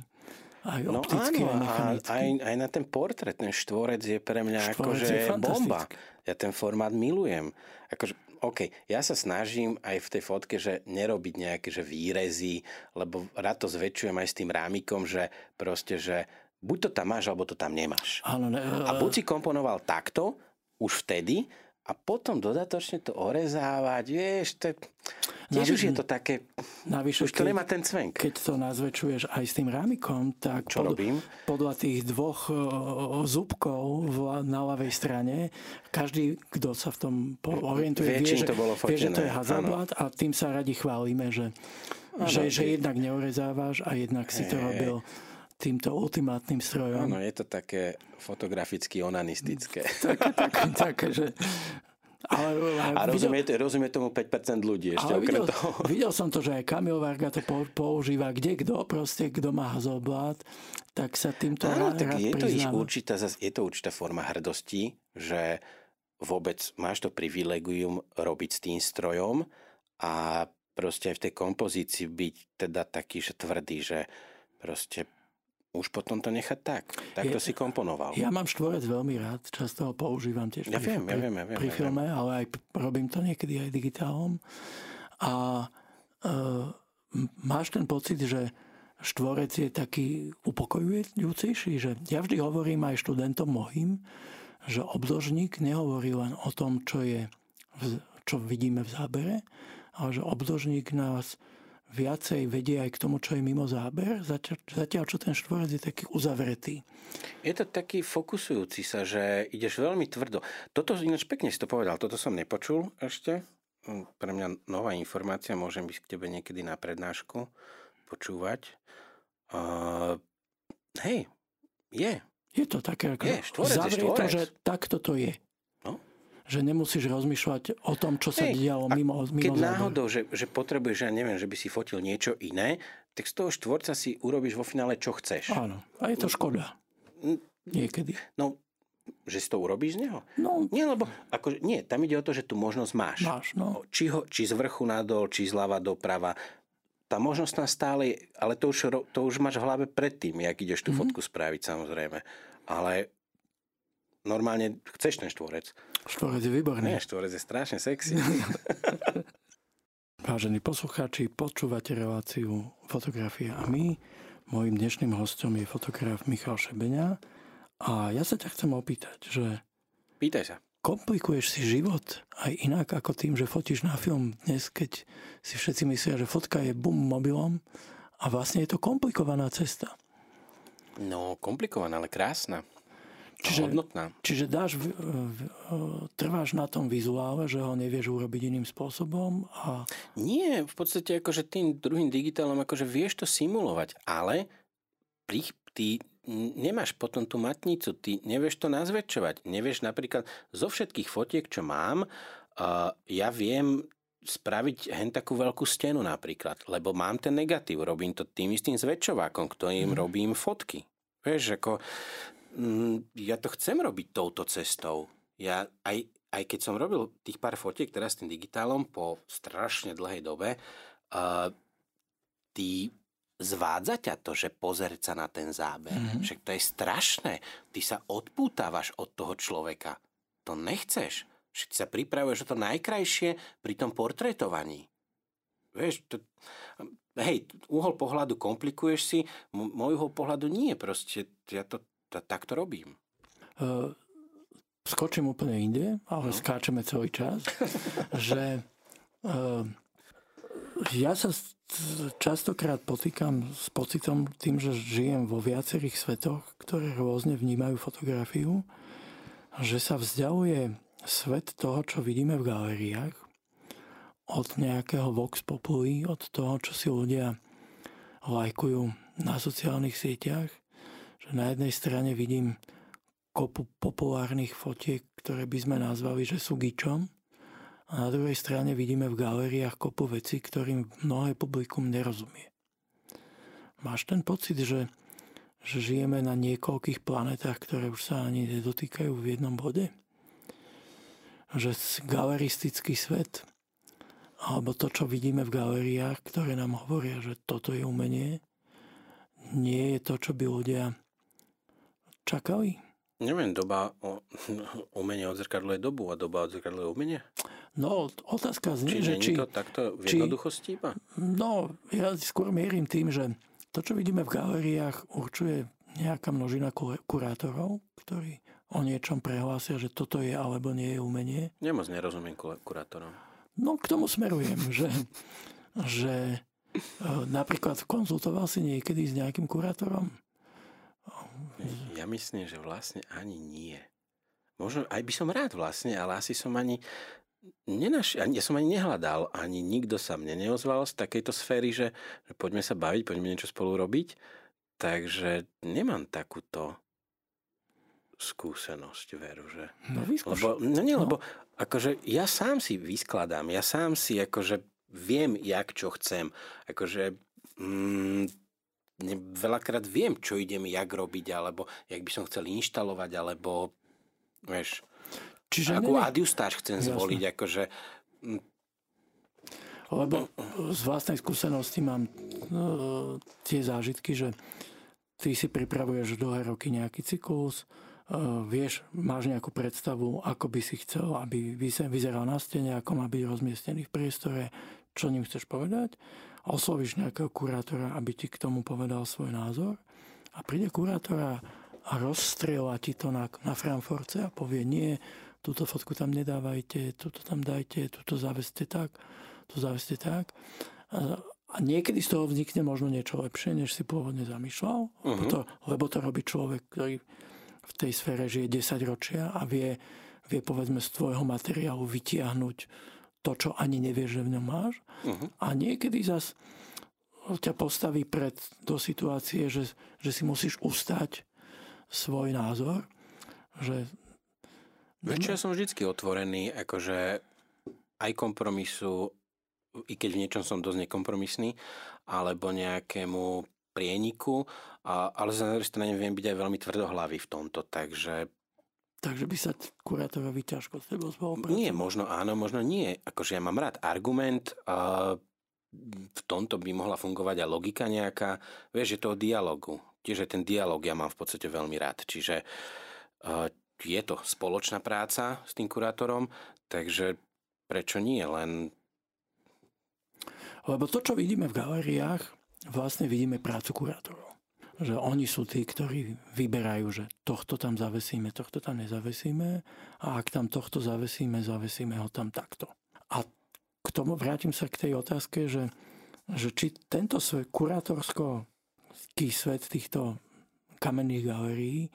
Speaker 1: Aj no optický,
Speaker 2: áno,
Speaker 1: aj.
Speaker 2: Aj, aj na ten portrét, ten štvorec je pre mňa štvorec akože bomba. Ja ten formát milujem. Akože, OK, ja sa snažím aj v tej fotke, že nerobiť nejaké že výrezy, lebo rád to zväčšujem aj s tým rámikom, že proste, že buď to tam máš, alebo to tam nemáš.
Speaker 1: Áno, ne,
Speaker 2: a buď si komponoval takto, už vtedy, a potom dodatočne to orezávať, vieš, to je, tiež Navi- už je to také, navyše, už to keď, nemá ten cvenk.
Speaker 1: Keď to nazväčšuješ aj s tým rámikom, tak
Speaker 2: Čo pod, robím?
Speaker 1: podľa tých dvoch o, zubkov v, na ľavej strane, každý, kto sa v tom orientuje, vie, vie, že, to bolo vie, že to je Hasselblad a tým sa radi chválime, že, ano, že, že jednak neorezávaš a jednak si to robil týmto ultimátnym strojom.
Speaker 2: Áno, je to také fotograficky onanistické.
Speaker 1: také, také, také, že...
Speaker 2: Ale, ale a rozumie, videl, rozumie tomu 5% ľudí ešte ale
Speaker 1: videl,
Speaker 2: toho.
Speaker 1: Videl som to, že aj Kamil Varga to používa, kde kto, proste kto má Hazelblad, tak sa týmto Áno, rád, tak rád
Speaker 2: je to, určitá, je to určitá forma hrdosti, že vôbec máš to privilegium robiť s tým strojom a proste aj v tej kompozícii byť teda taký, že tvrdý, že proste už potom to nechať tak. Tak to si komponoval.
Speaker 1: Ja mám štvorec veľmi rád, často ho používam tiež
Speaker 2: ja
Speaker 1: pri,
Speaker 2: viem, ja viem, ja viem,
Speaker 1: pri filme,
Speaker 2: ja viem.
Speaker 1: ale aj robím to niekedy aj digitálom. A e, máš ten pocit, že štvorec je taký upokojujúcejší, že ja vždy hovorím aj študentom mojim, že obdložník nehovorí len o tom, čo je, čo vidíme v zábere, ale že obdložník nás viacej vedie aj k tomu, čo je mimo záber, zatiaľ čo ten štvorec je taký uzavretý.
Speaker 2: Je to taký fokusujúci sa, že ideš veľmi tvrdo. Toto ináč pekne si to povedal, toto som nepočul ešte. Hm, pre mňa nová informácia, môžem byť k tebe niekedy na prednášku počúvať. Uh, hej, je.
Speaker 1: Je to také, ako je, štvorec, zavrie to, že takto to je že nemusíš rozmýšľať o tom, čo sa Hej, dialo mimo, mimo
Speaker 2: Keď záber. náhodou, že, že potrebuješ, ja neviem, že by si fotil niečo iné, tak z toho štvorca si urobíš vo finále, čo chceš.
Speaker 1: Áno, a je to škoda. Niekedy.
Speaker 2: No, že si to urobíš z neho?
Speaker 1: No.
Speaker 2: Nie, lebo ako, nie, tam ide o to, že tú možnosť máš.
Speaker 1: Máš, no.
Speaker 2: Či, ho, či z vrchu nadol, či zľava doprava. Tá možnosť tam stále je, ale to už, to už máš v hlave predtým, jak ideš tú mm-hmm. fotku spraviť, samozrejme. Ale normálne chceš ten štvorec.
Speaker 1: Štvorec je výborný.
Speaker 2: Nie, štvorec je strašne sexy.
Speaker 1: Vážení poslucháči, počúvate reláciu fotografie a my, môjim dnešným hostom je fotograf Michal Šebeňa a ja sa ťa chcem opýtať, že...
Speaker 2: Pýtaj sa.
Speaker 1: Komplikuješ si život aj inak ako tým, že fotíš na film dnes, keď si všetci myslia, že fotka je bum mobilom a vlastne je to komplikovaná cesta.
Speaker 2: No, komplikovaná, ale krásna.
Speaker 1: Čiže,
Speaker 2: hodnotná.
Speaker 1: Čiže dáš, trváš na tom vizuále, že ho nevieš urobiť iným spôsobom? A...
Speaker 2: Nie, v podstate akože tým druhým digitálom akože vieš to simulovať, ale pri, ty nemáš potom tú matnicu, ty nevieš to nazväčšovať. Nevieš napríklad zo všetkých fotiek, čo mám, uh, ja viem spraviť hen takú veľkú stenu napríklad, lebo mám ten negatív, robím to tým istým zväčšovákom, ktorým mm. robím fotky. Vieš, ako Mm, ja to chcem robiť touto cestou. Ja aj, aj keď som robil tých pár fotiek teraz s tým digitálom po strašne dlhej dobe, uh, ty zvádza ťa to, že pozerť sa na ten záber. Mm-hmm. Však to je strašné. Ty sa odpútavaš od toho človeka. To nechceš. Však sa pripravuješ o to najkrajšie pri tom portrétovaní. Vieš, to, hej, uhol pohľadu komplikuješ si, m- môj uhol pohľadu nie, proste ja to, to takto robím. Uh,
Speaker 1: skočím úplne inde, ale no. skáčeme celý čas, že uh, ja sa častokrát potýkam s pocitom tým, že žijem vo viacerých svetoch, ktoré rôzne vnímajú fotografiu, že sa vzdialuje svet toho, čo vidíme v galériách, od nejakého vox populi, od toho, čo si ľudia lajkujú na sociálnych sieťach, že na jednej strane vidím kopu populárnych fotiek, ktoré by sme nazvali, že sú gičom, a na druhej strane vidíme v galériách kopu veci, ktorým mnohé publikum nerozumie. Máš ten pocit, že, že žijeme na niekoľkých planetách, ktoré už sa ani nedotýkajú v jednom bode? Že galeristický svet alebo to, čo vidíme v galériách, ktoré nám hovoria, že toto je umenie, nie je to, čo by ľudia čakali?
Speaker 2: Neviem, doba o, umenie odzrkadluje dobu a doba odzrkadluje umenie?
Speaker 1: No, otázka znie,
Speaker 2: Čiže
Speaker 1: že či...
Speaker 2: to takto v jednoduchosti iba?
Speaker 1: No, ja skôr mierim tým, že to, čo vidíme v galériách, určuje nejaká množina kurátorov, ktorí o niečom prehlásia, že toto je alebo nie je umenie.
Speaker 2: Nemoc nerozumiem kurátorom.
Speaker 1: No k tomu smerujem, že, že e, napríklad konzultoval si niekedy s nejakým kurátorom?
Speaker 2: Ja myslím, že vlastne ani nie. Možno aj by som rád vlastne, ale asi som ani nenaš, ja som ani nehľadal, ani nikto sa mne neozval z takejto sféry, že, že poďme sa baviť, poďme niečo spolu robiť. Takže nemám takúto skúsenosť, veru, že...
Speaker 1: No,
Speaker 2: lebo, no nie, no. lebo akože ja sám si vyskladám, ja sám si akože viem, jak čo chcem. Akože mm, veľakrát viem, čo idem jak robiť, alebo jak by som chcel inštalovať, alebo vieš, Čiže akú adiustáž chcem Jasne. zvoliť, akože
Speaker 1: lebo z vlastnej skúsenosti mám no, tie zážitky, že ty si pripravuješ dlhé roky nejaký cyklus, Uh, vieš, máš nejakú predstavu, ako by si chcel, aby vyzeral na stene, ako má byť rozmiestnený v priestore, čo ním chceš povedať. Oslovíš nejakého kurátora, aby ti k tomu povedal svoj názor. A príde kurátora a rozstrela ti to na, na Frankfurtce a povie, nie, túto fotku tam nedávajte, túto tam dajte, túto zaveste tak, tu zaveste tak. A, a niekedy z toho vznikne možno niečo lepšie, než si pôvodne zamýšľal, uh-huh. lebo, to, lebo to robí človek, ktorý v tej sfére žije 10 ročia a vie, vie povedzme z tvojho materiálu vytiahnuť to, čo ani nevieš, že v ňom máš. Uh-huh. A niekedy zas ťa postaví pred do situácie, že, že si musíš ustať svoj názor. Že...
Speaker 2: Vieš ja som vždycky otvorený, akože aj kompromisu, i keď v niečom som dosť nekompromisný, alebo nejakému prieniku, a, ale za druhej strane viem byť aj veľmi tvrdohlavý v tomto, takže...
Speaker 1: Takže by sa kurátorovi ťažko s tebou spolupracovať?
Speaker 2: Nie, možno áno, možno nie. Akože ja mám rád argument, a v tomto by mohla fungovať aj logika nejaká. Vieš, je to o dialogu. Tiež ten dialog ja mám v podstate veľmi rád. Čiže je to spoločná práca s tým kurátorom, takže prečo nie, len...
Speaker 1: Lebo to, čo vidíme v galériách, vlastne vidíme prácu kurátorov. Že oni sú tí, ktorí vyberajú, že tohto tam zavesíme, tohto tam nezavesíme a ak tam tohto zavesíme, zavesíme ho tam takto. A k tomu vrátim sa k tej otázke, že, že či tento svet, kurátorský svet týchto kamenných galérií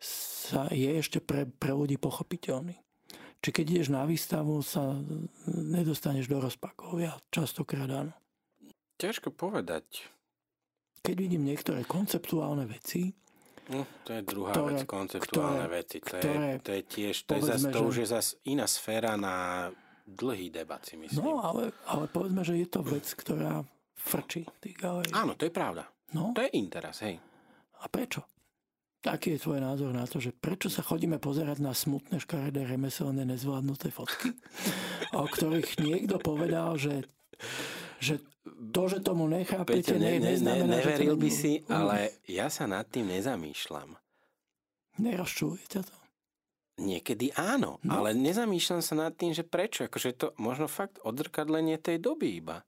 Speaker 1: sa je ešte pre, pre ľudí pochopiteľný. Či keď ideš na výstavu, sa nedostaneš do rozpakov. Ja častokrát áno.
Speaker 2: Ťažko povedať.
Speaker 1: Keď vidím niektoré konceptuálne veci,
Speaker 2: No, to je druhá ktoré, vec, konceptuálne ktoré, veci. To, ktoré, je, to je tiež, to, povedzme, je zas, to že... už je zase iná sféra na dlhý debat, si myslím.
Speaker 1: No, ale, ale povedzme, že je to vec, ktorá frčí tých galerií.
Speaker 2: Áno, to je pravda. No? To je interes, hej.
Speaker 1: A prečo? Aký je tvoj názor na to, že prečo sa chodíme pozerať na smutné, škaredé, remeselné, nezvládnuté fotky, o ktorých niekto povedal, že že to, že tomu nechápete,
Speaker 2: Peťo, ne,
Speaker 1: ne,
Speaker 2: ne, neveril by si, ale ja sa nad tým nezamýšľam.
Speaker 1: Nerozčuluje ťa to?
Speaker 2: Niekedy áno,
Speaker 1: No.
Speaker 2: ale nezamýšľam sa nad tým, že prečo. Akože to možno fakt odzrkadlenie tej doby iba.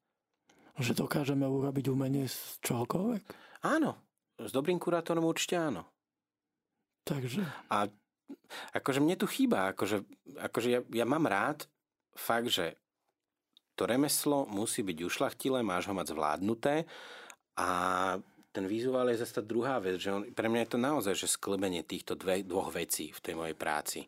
Speaker 1: Že dokážeme urobiť umenie z čohokoľvek?
Speaker 2: Áno, s dobrým kurátorom určite áno.
Speaker 1: Takže
Speaker 2: A akože mne tu chýba, akože, akože ja, ja mám rád fakt, že to remeslo musí byť ušlachtilé, máš ho mať zvládnuté a ten vizuál je zase tá druhá vec, že on, pre mňa je to naozaj že sklbenie týchto dve, dvoch vecí v tej mojej práci.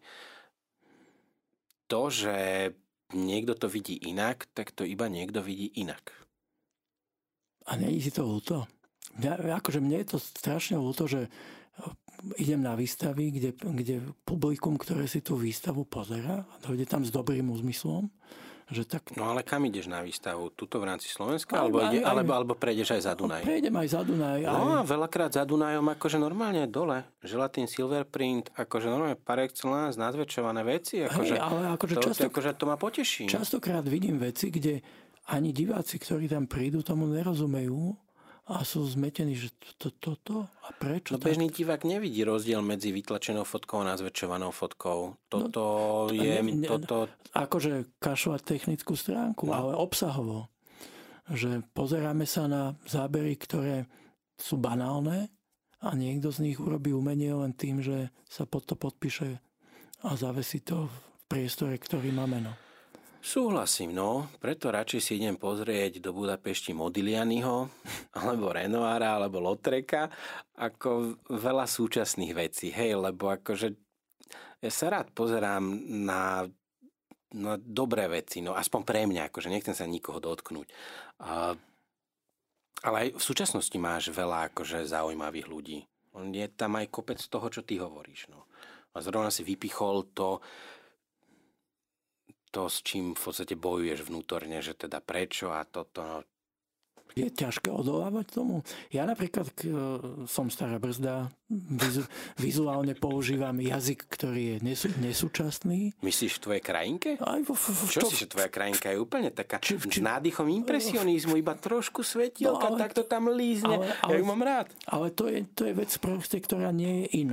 Speaker 2: To, že niekto to vidí inak, tak to iba niekto vidí inak.
Speaker 1: A nie je to ľúto? Mňa, akože mne je to strašne ľúto, že idem na výstavy, kde, kde publikum, ktoré si tú výstavu pozera dojde tam s dobrým úzmyslom, že tak
Speaker 2: No ale kam ideš na výstavu? Tuto v rámci Slovenska?
Speaker 1: Aj-
Speaker 2: Alebo, ide,
Speaker 1: aj- aj-
Speaker 2: alebo, alebo prejdeš aj za Dunaj?
Speaker 1: prejdem aj za Dunaj. Aj,
Speaker 2: No a veľakrát za Dunajom akože normálne dole. Želatín silver print, akože normálne par excellence, nazväčšované veci. Akože,
Speaker 1: Hej, ale akože
Speaker 2: to,
Speaker 1: často-
Speaker 2: to, akože to ma poteší.
Speaker 1: Častokrát vidím veci, kde ani diváci, ktorí tam prídu, tomu nerozumejú a sú zmetení, že to, to, to a prečo
Speaker 2: No
Speaker 1: tak?
Speaker 2: bežný divák nevidí rozdiel medzi vytlačenou fotkou a nazväčšovanou fotkou. Toto je...
Speaker 1: ne- ne-
Speaker 2: toto,
Speaker 1: Akože kašľať technickú stránku,
Speaker 2: No.
Speaker 1: ale obsahovo. Že pozeráme sa na zábery, ktoré sú banálne a niekto z nich urobí umenie len tým, že sa pod to podpíše a zavesí to v priestore, ktorý má meno.
Speaker 2: Súhlasím, no. Preto radšej si idem pozrieť do Budapešti Modiglianiho, alebo Renoara, alebo Lotreka, ako veľa súčasných vecí. Hej, lebo akože ja sa rád pozerám na, na dobré veci, no aspoň pre mňa, akože nechcem sa nikoho dotknúť. A, ale aj v súčasnosti máš veľa akože zaujímavých ľudí. Je tam aj kopec toho, čo ty hovoríš. No. A zrovna si vypichol to, to, s čím v podstate bojuješ vnútorne, že teda prečo a toto.
Speaker 1: Je ťažké odolávať tomu? Ja napríklad e, som stará brzda, vizu, vizuálne používam jazyk, ktorý je nesú, nesúčasný.
Speaker 2: Myslíš v tvojej krajinke?
Speaker 1: Aj vo, v, v,
Speaker 2: Čo
Speaker 1: to-
Speaker 2: si, že tvoja krajinka je úplne taká
Speaker 1: Či- či-
Speaker 2: s nádychom impresionizmu, iba trošku svetielka,
Speaker 1: No, ale-
Speaker 2: tak to tam lízne.
Speaker 1: ale-
Speaker 2: ja
Speaker 1: ale-
Speaker 2: ju mám rád.
Speaker 1: Ale to je, to je vec proste, ktorá nie je in.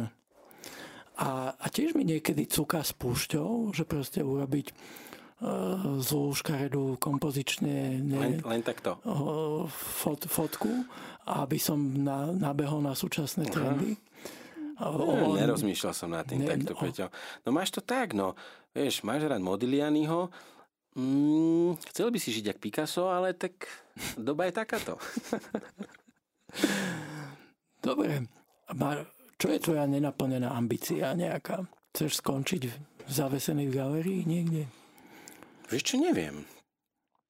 Speaker 1: A, a tiež mi niekedy cuká s púšťou, že proste urobiť zlú škaredú kompozične
Speaker 2: Len,
Speaker 1: ne,
Speaker 2: len takto.
Speaker 1: uh, fot, fotku, aby som na, nabehol na súčasné trendy. A
Speaker 2: No,
Speaker 1: on-
Speaker 2: nerozmýšľal som nad tým
Speaker 1: Ne,
Speaker 2: takto,
Speaker 1: no.
Speaker 2: Peťo. No máš to tak, no. Vieš, máš rád Modiglianiho, mm, chcel by si žiť jak Picasso, ale tak doba je takáto.
Speaker 1: Dobre. Mar, čo je tvoja nenaplnená ambícia nejaká? Chceš skončiť zavesený v galérii niekde?
Speaker 2: Vieš čo, neviem.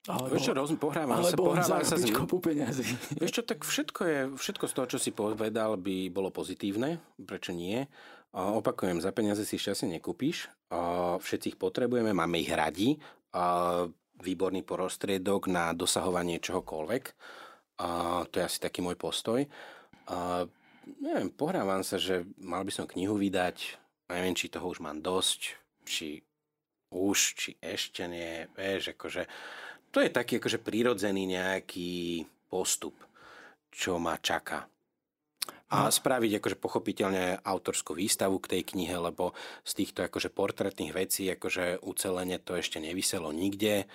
Speaker 1: Alebo,
Speaker 2: Vieš čo, roz, pohrávam sa, pohrávam sa s ním.
Speaker 1: kopu peniazy.
Speaker 2: Vieš čo, tak všetko, je, všetko z toho, čo si povedal, by bolo pozitívne. Prečo nie? A opakujem, za peniaze si šťastie nekúpiš. A všetci ich potrebujeme, máme ich radi. A výborný prostriedok na dosahovanie čohokoľvek. A to je asi taký môj postoj. A neviem, pohrávam sa, že mal by som knihu vydať. Neviem, či toho už mám dosť, či už, či ešte nie. Vieš, akože to je taký akože prirodzený nejaký postup, čo ma čaká. A spraviť akože pochopiteľne autorskú výstavu k tej knihe, lebo z týchto akože portrétnych vecí akože ucelenie to ešte nevyselo nikde.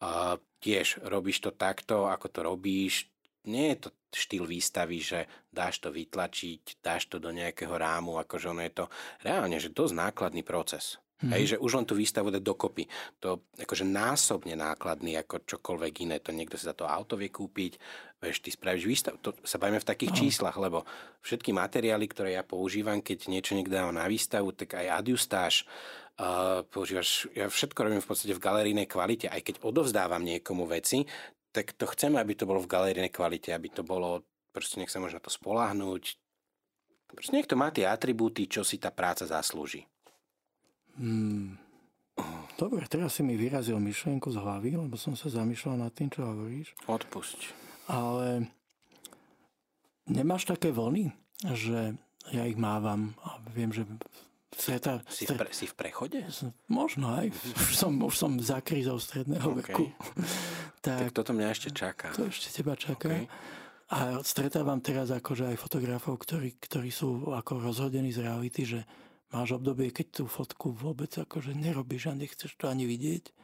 Speaker 2: A tiež robíš to takto, ako to robíš. Nie je to štýl výstavy, že dáš to vytlačiť, dáš to do nejakého rámu, akože ono je to reálne, že dosť nákladný proces. Mm-hmm. Hej, že už len tú výstavu dať dokopy. To akože násobne nákladný ako čokoľvek iné. To niekto si za to auto vie kúpiť, vieš, ty spravíš výstavu. To sa bavíme v takých no. číslach, lebo všetky materiály, ktoré ja používam, keď niečo niekto dáva na výstavu, tak aj adjustáž, uh, používaš, ja všetko robím v podstate v galerijnej kvalite, aj keď odovzdávam niekomu veci, tak to chceme, aby to bolo v galerijnej kvalite, aby to bolo, proste nech sa môže na to spolahnúť. Proste niekto má tie atribúty, čo si tá práca zaslúži.
Speaker 1: Hmm. Dobre, teraz si mi vyrazil myšlienku z hlavy, lebo som sa zamýšľal nad tým, čo hovoríš.
Speaker 2: Odpusť.
Speaker 1: Ale nemáš také vlny, že ja ich mávam a viem, že streta,
Speaker 2: Si v, pre, si v prechode?
Speaker 1: Možno aj. Už som, už som za krízou stredného
Speaker 2: OK.
Speaker 1: veku.
Speaker 2: Tak, tak toto mňa ešte čaká.
Speaker 1: To ešte teba čaká. Okay. A stretávam teraz akože aj fotografov, ktorí, ktorí sú ako rozhodení z reality, že máš obdobie, keď tú fotku vôbec akože nerobíš a nechceš to ani vidieť.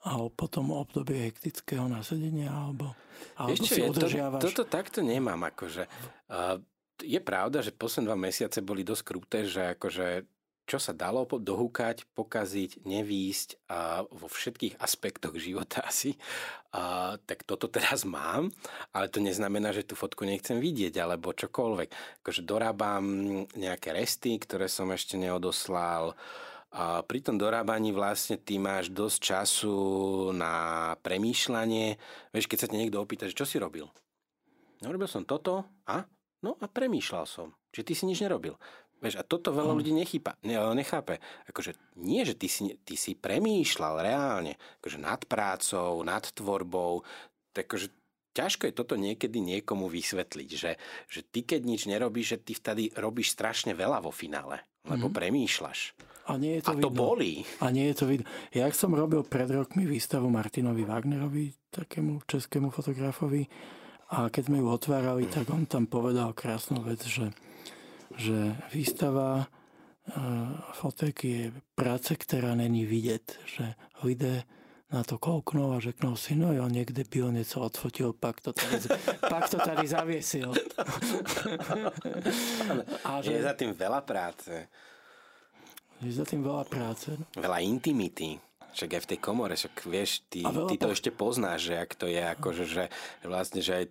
Speaker 1: A potom obdobie hektického nasadenia alebo, alebo si udržiavaš.
Speaker 2: To, toto takto nemám. Akože. Uh, je pravda, že posledné dva mesiace boli dosť kruté, že akože čo sa dalo dohúkať, pokaziť, nevísť a vo všetkých aspektoch života asi, a, tak toto teraz mám, ale to neznamená, že tú fotku nechcem vidieť alebo čokoľvek. Akože dorábam nejaké resty, ktoré som ešte neodoslal, a pri tom dorábaní vlastne ty máš dosť času na premýšľanie. Vieš, keď sa te niekto opýta, že čo si robil? No, robil som toto a? No a premýšľal som. Čiže ty si nič nerobil. Vieš, a toto veľa ľudí nechýpa, ne, nechápe. Akože nie, že ty si, ty si premýšľal reálne, akože nad prácou, nad tvorbou, tak akože ťažko je toto niekedy niekomu vysvetliť, že, že ty keď nič nerobíš, že ty vtedy robíš strašne veľa vo finále, lebo mm-hmm. premýšľaš.
Speaker 1: A, nie je to,
Speaker 2: a to bolí.
Speaker 1: A nie je to vidno. Ja som robil pred rokmi výstavu Martinovi Wagnerovi, takému českému fotografovi, a keď sme ju otvárali, tak on tam povedal krásnu vec, že že výstava e, fotek je práce, ktorá není vidieť, že lidé na to kouknou a řeknou si, no jo, niekde by on něco odfotil, pak to tady, pak to tady zaviesil.
Speaker 2: a že, je za tým veľa práce.
Speaker 1: Je za tým veľa práce.
Speaker 2: Veľa intimity. Však aj v tej komore, však vieš, ty, ty to ešte poznáš, že ak to je, akože, že, že vlastne, že aj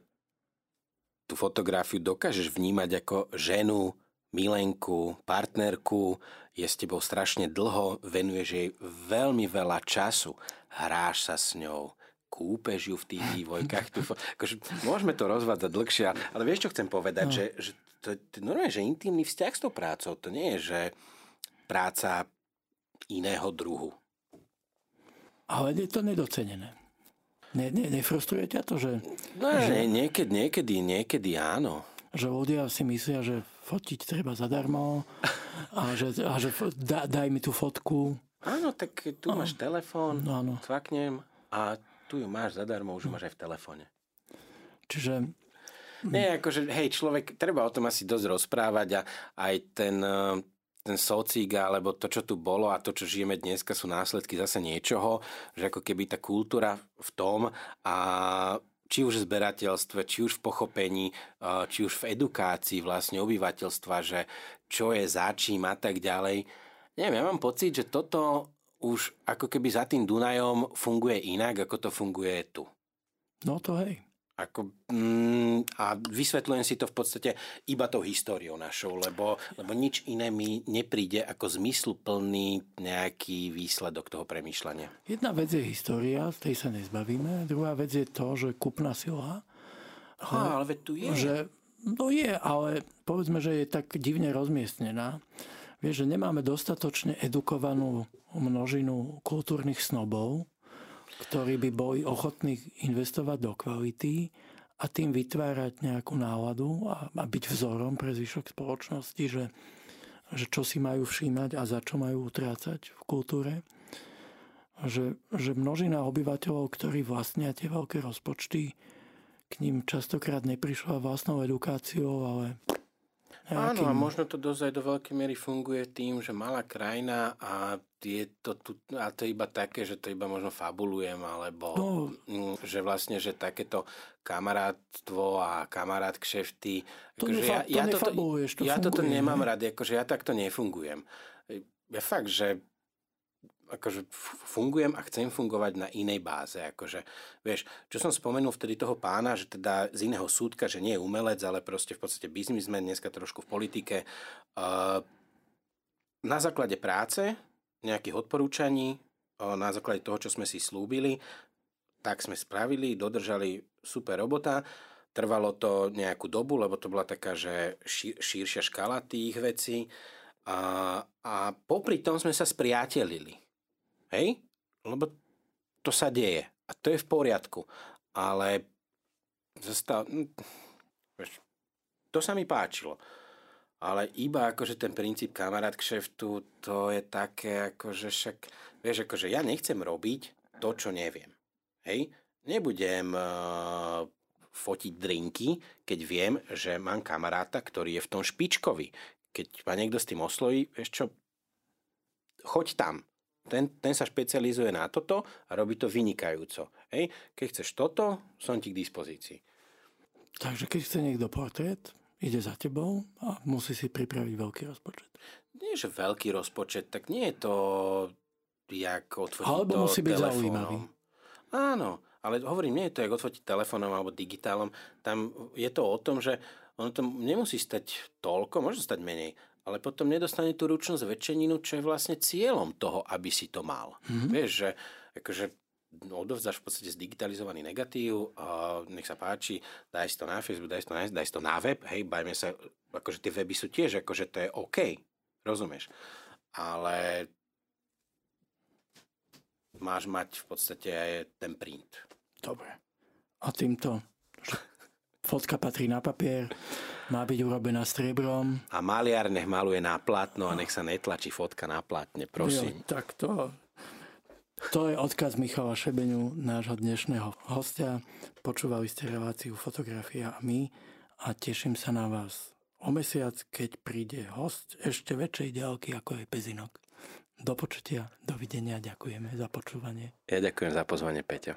Speaker 2: tú fotografiu dokážeš vnímať ako ženu, milenku, partnerku, je s tebou strašne dlho, venuješ jej veľmi veľa času, hráš sa s ňou, kúpeš ju v tých vývojkách. Tu, akože, môžeme to rozvádzať dlhšie, ale vieš, čo chcem povedať? No. Že, že to, to, normálne, že intimný vzťah s tou prácou, to nie je, že práca iného druhu.
Speaker 1: Ale je to nedocenené. Ne, ne, nefrustruje ťa to, že...
Speaker 2: No, že... niekedy, niekedy, niekedy áno.
Speaker 1: Že ľudia si myslia, že fotiť treba zadarmo a že, a že da, daj mi tú fotku.
Speaker 2: Áno, tak tu máš telefón, no, cvaknem a tu ju máš zadarmo, už ju máš aj v telefóne.
Speaker 1: Čiže...
Speaker 2: Nie, akože, hej, človek, treba o tom asi dosť rozprávať a aj ten, eh, ten socik alebo to, čo tu bolo a to, čo žijeme dneska, sú následky zase niečoho, že ako keby tá kultúra v tom a či už v zberateľstve, či už v pochopení, či už v edukácii vlastne obyvateľstva, že čo je začím a tak ďalej. Neviem, ja mám pocit, že toto už ako keby za tým Dunajom funguje inak, ako to funguje tu.
Speaker 1: No to hej.
Speaker 2: Ako, mm, a vysvetľujem si to v podstate iba tou históriou našou, lebo, lebo nič iné mi nepríde ako zmysluplný nejaký výsledok toho premýšľania.
Speaker 1: Jedna vec je história, z tej sa nezbavíme. Druhá vec je to, že kupná sila.
Speaker 2: Aha, ale veď tu je.
Speaker 1: Že, no je, ale povedzme, že je tak divne rozmiestnená. Vieš, že nemáme dostatočne edukovanú množinu kultúrnych snobov, ktorí by boli ochotní investovať do kvality a tým vytvárať nejakú náladu a, a byť vzorom pre zvyšok spoločnosti, že, že čo si majú všímať a za čo majú utrácať v kultúre. Že, že množina obyvateľov, ktorí vlastnia tie veľké rozpočty, k ním častokrát neprišla vlastnou edukáciou, ale
Speaker 2: Áno, a možno to dosť aj do veľkej miery funguje tým, že malá krajina a je to tu, a to je iba také, že to iba možno fabulujem, alebo no. Mm, že vlastne, že takéto kamarátstvo a kamarát kšefty.
Speaker 1: To, akože nefa- ja, ja, to toto, to
Speaker 2: ja toto nemám ne? rád, akože ja takto nefungujem. Ja fakt, že akože fungujem a chcem fungovať na inej báze. Akože, vieš, čo som spomenul vtedy toho pána, že teda z iného súdka, že nie je umelec, ale proste v podstate biznismen, dneska trošku v politike. Na základe práce, nejakých odporúčaní, na základe toho, čo sme si slúbili, tak sme spravili, dodržali super robota. Trvalo to nejakú dobu, lebo to bola taká, že šír, šíršia škala tých vecí. A, a popri tom sme sa spriatelili. Hej? Lebo to sa deje. A to je v poriadku. Ale zostal... Hm, to sa mi páčilo. Ale iba akože ten princíp kamarát k šeftu, to je také akože však, vieš, akože ja nechcem robiť to, čo neviem. Hej? Nebudem uh, fotiť drinky, keď viem, že mám kamaráta, ktorý je v tom špičkový. Keď ma niekto s tým osloví, vieš čo, choď tam. Ten, ten sa špecializuje na toto a robí to vynikajúco. Hej? Keď chceš toto, som ti k dispozícii.
Speaker 1: Takže keď chce niekto portrét, ide za tebou a musí si pripraviť veľký rozpočet.
Speaker 2: Nie, že veľký rozpočet, tak nie je to jak odfotiť
Speaker 1: Alebo
Speaker 2: to
Speaker 1: musí byť
Speaker 2: telefónom.
Speaker 1: zaujímavý.
Speaker 2: Áno, ale hovorím, nie je to jak odfotiť telefónom alebo digitálom. Tam je to o tom, že ono to nemusí stať toľko, môže stať menej, ale potom nedostane tú ručnú zväčšeninu, čo je vlastne cieľom toho, aby si to mal. Mm-hmm. Vieš, že akože no, odovzdáš v podstate zdigitalizovaný negatív, a nech sa páči, daj si to na Facebook, daj si to na, daj si to na web, hej, bajme sa, akože tie weby sú tiež, akože to je OK, rozumieš. Ale máš mať v podstate aj ten print.
Speaker 1: Dobre. A týmto, fotka patrí na papier, má byť urobená striebrom.
Speaker 2: A maliar nech maluje na plátno a nech sa netlačí fotka na plátne, prosím.
Speaker 1: Jo, tak to, to je odkaz Michala Šebeňu, nášho dnešného hostia. Počúvali ste reláciu Fotografia a my a teším sa na vás o mesiac, keď príde host ešte väčšej ďalky ako je Pezinok. Do počutia, dovidenia, ďakujeme za počúvanie.
Speaker 2: Ja ďakujem za pozvanie, Peťo.